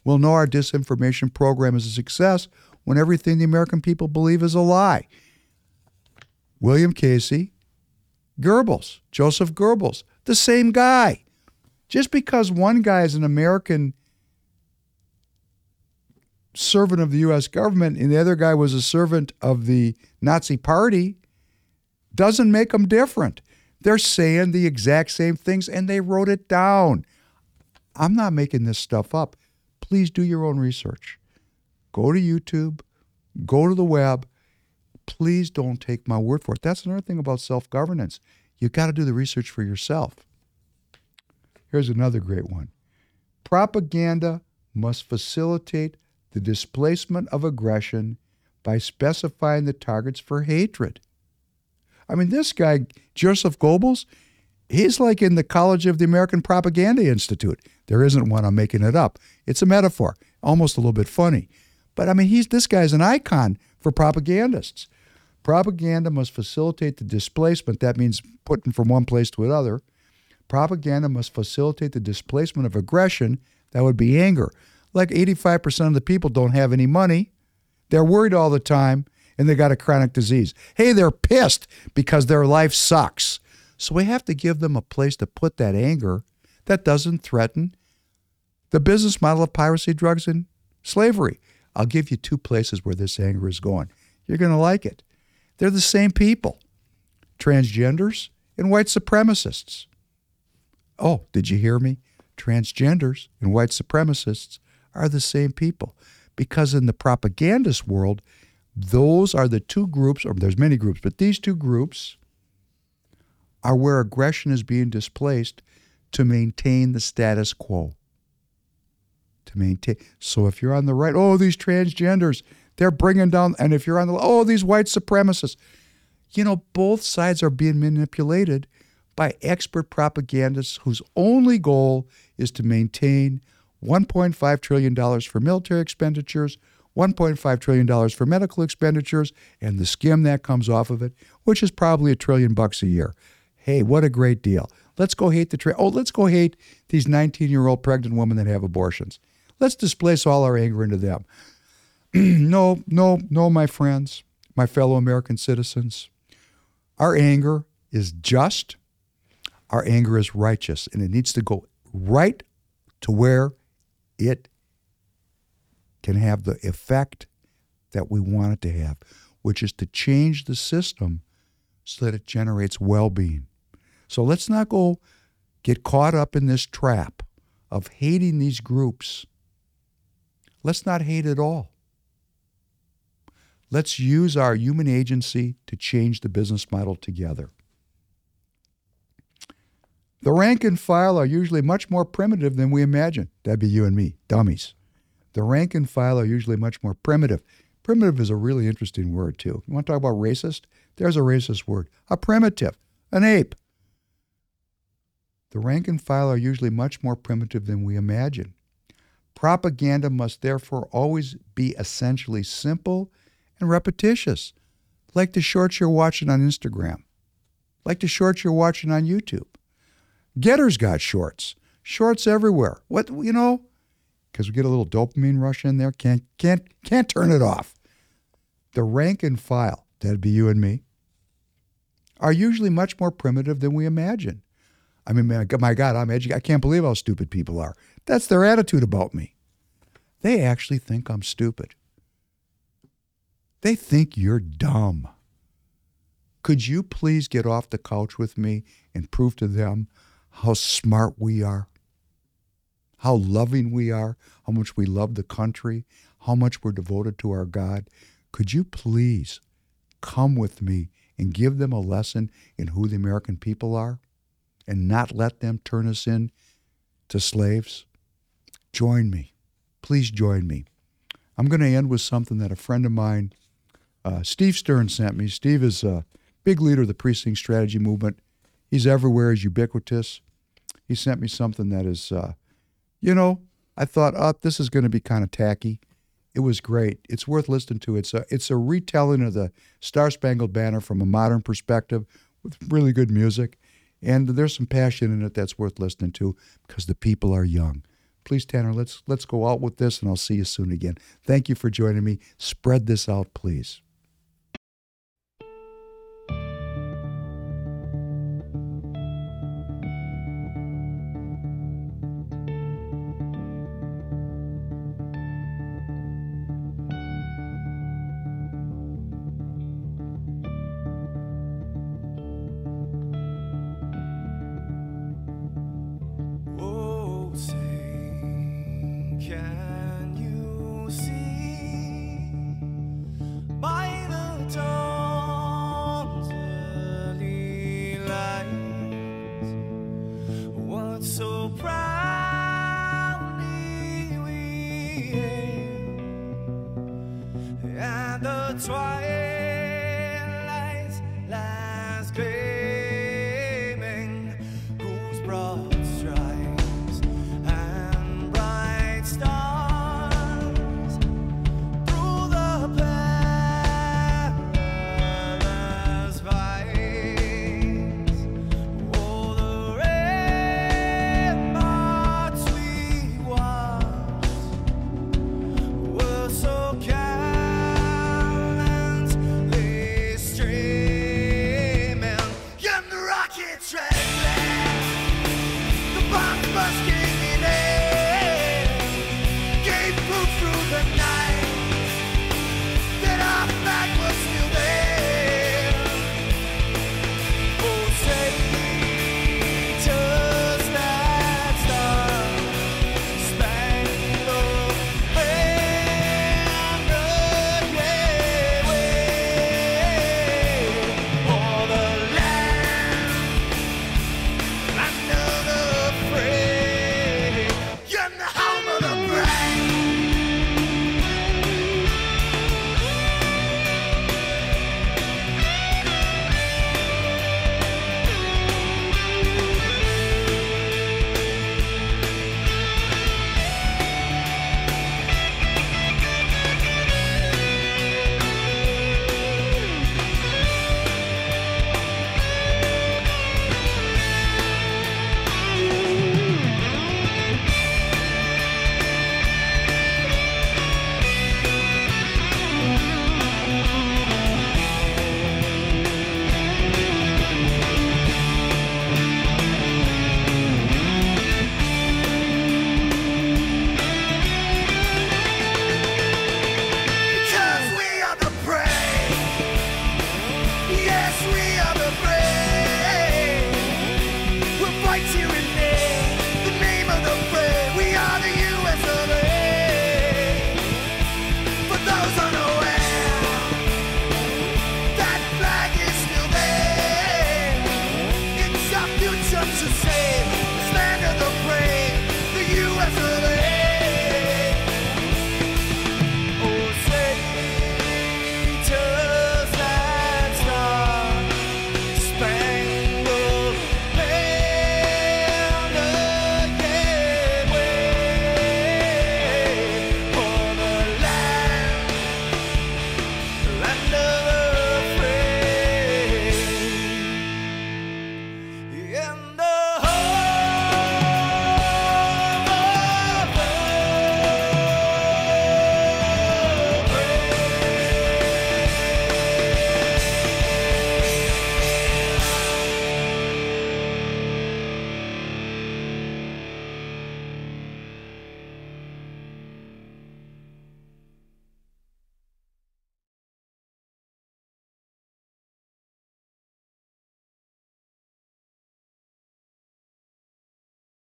We'll know our disinformation program is a success when everything the American people believe is a lie. William Casey, Goebbels, Joseph Goebbels, the same guy. Just because one guy is an American servant of the U.S. government and the other guy was a servant of the Nazi Party doesn't make them different. They're saying the exact same things and they wrote it down. I'm not making this stuff up please do your own research. Go to YouTube, go to the web. Please don't take my word for it. That's another thing about self governance. You've got to do the research for yourself. Here's another great one propaganda must facilitate the displacement of aggression by specifying the targets for hatred. I mean, this guy, Joseph Goebbels, he's like in the College of the American Propaganda Institute. There isn't one, I'm making it up. It's a metaphor, almost a little bit funny. But I mean, he's this guy's an icon for propagandists. Propaganda must facilitate the displacement. That means putting from one place to another. Propaganda must facilitate the displacement of aggression. That would be anger. Like 85% of the people don't have any money. They're worried all the time and they got a chronic disease. Hey, they're pissed because their life sucks. So we have to give them a place to put that anger that doesn't threaten the business model of piracy, drugs, and slavery. I'll give you two places where this anger is going. You're going to like it. They're the same people transgenders and white supremacists. Oh, did you hear me? Transgenders and white supremacists are the same people because in the propagandist world, those are the two groups, or there's many groups, but these two groups are where aggression is being displaced to maintain the status quo. To maintain. So if you're on the right, oh, these transgenders, they're bringing down, and if you're on the, oh, these white supremacists. You know, both sides are being manipulated by expert propagandists whose only goal is to maintain $1.5 trillion for military expenditures, $1.5 trillion for medical expenditures, and the skim that comes off of it, which is probably a trillion bucks a year. Hey, what a great deal. Let's go hate the trade. oh, let's go hate these 19-year-old pregnant women that have abortions. Let's displace all our anger into them. no, no, no, my friends, my fellow American citizens. Our anger is just, our anger is righteous, and it needs to go right to where it can have the effect that we want it to have, which is to change the system so that it generates well being. So let's not go get caught up in this trap of hating these groups. Let's not hate at all. Let's use our human agency to change the business model together. The rank and file are usually much more primitive than we imagine. That'd be you and me, dummies. The rank and file are usually much more primitive. Primitive is a really interesting word, too. You want to talk about racist? There's a racist word. A primitive, an ape. The rank and file are usually much more primitive than we imagine. Propaganda must therefore always be essentially simple and repetitious, like the shorts you're watching on Instagram, like the shorts you're watching on YouTube. Gettr's got shorts, shorts everywhere. What you know? Because we get a little dopamine rush in there, can't can't can't turn it off. The rank and file, that'd be you and me, are usually much more primitive than we imagine. I mean, my God, I'm educated. I can't believe how stupid people are. That's their attitude about me. They actually think I'm stupid. They think you're dumb. Could you please get off the couch with me and prove to them how smart we are, how loving we are, how much we love the country, how much we're devoted to our God? Could you please come with me and give them a lesson in who the American people are and not let them turn us in to slaves? Join me. Please join me. I'm going to end with something that a friend of mine uh, Steve Stern sent me. Steve is a big leader of the precinct strategy movement. He's everywhere. He's ubiquitous. He sent me something that is, uh, you know, I thought, oh, this is going to be kind of tacky. It was great. It's worth listening to. It's a it's a retelling of the Star Spangled Banner from a modern perspective with really good music, and there's some passion in it that's worth listening to because the people are young. Please, Tanner, let's let's go out with this, and I'll see you soon again. Thank you for joining me. Spread this out, please.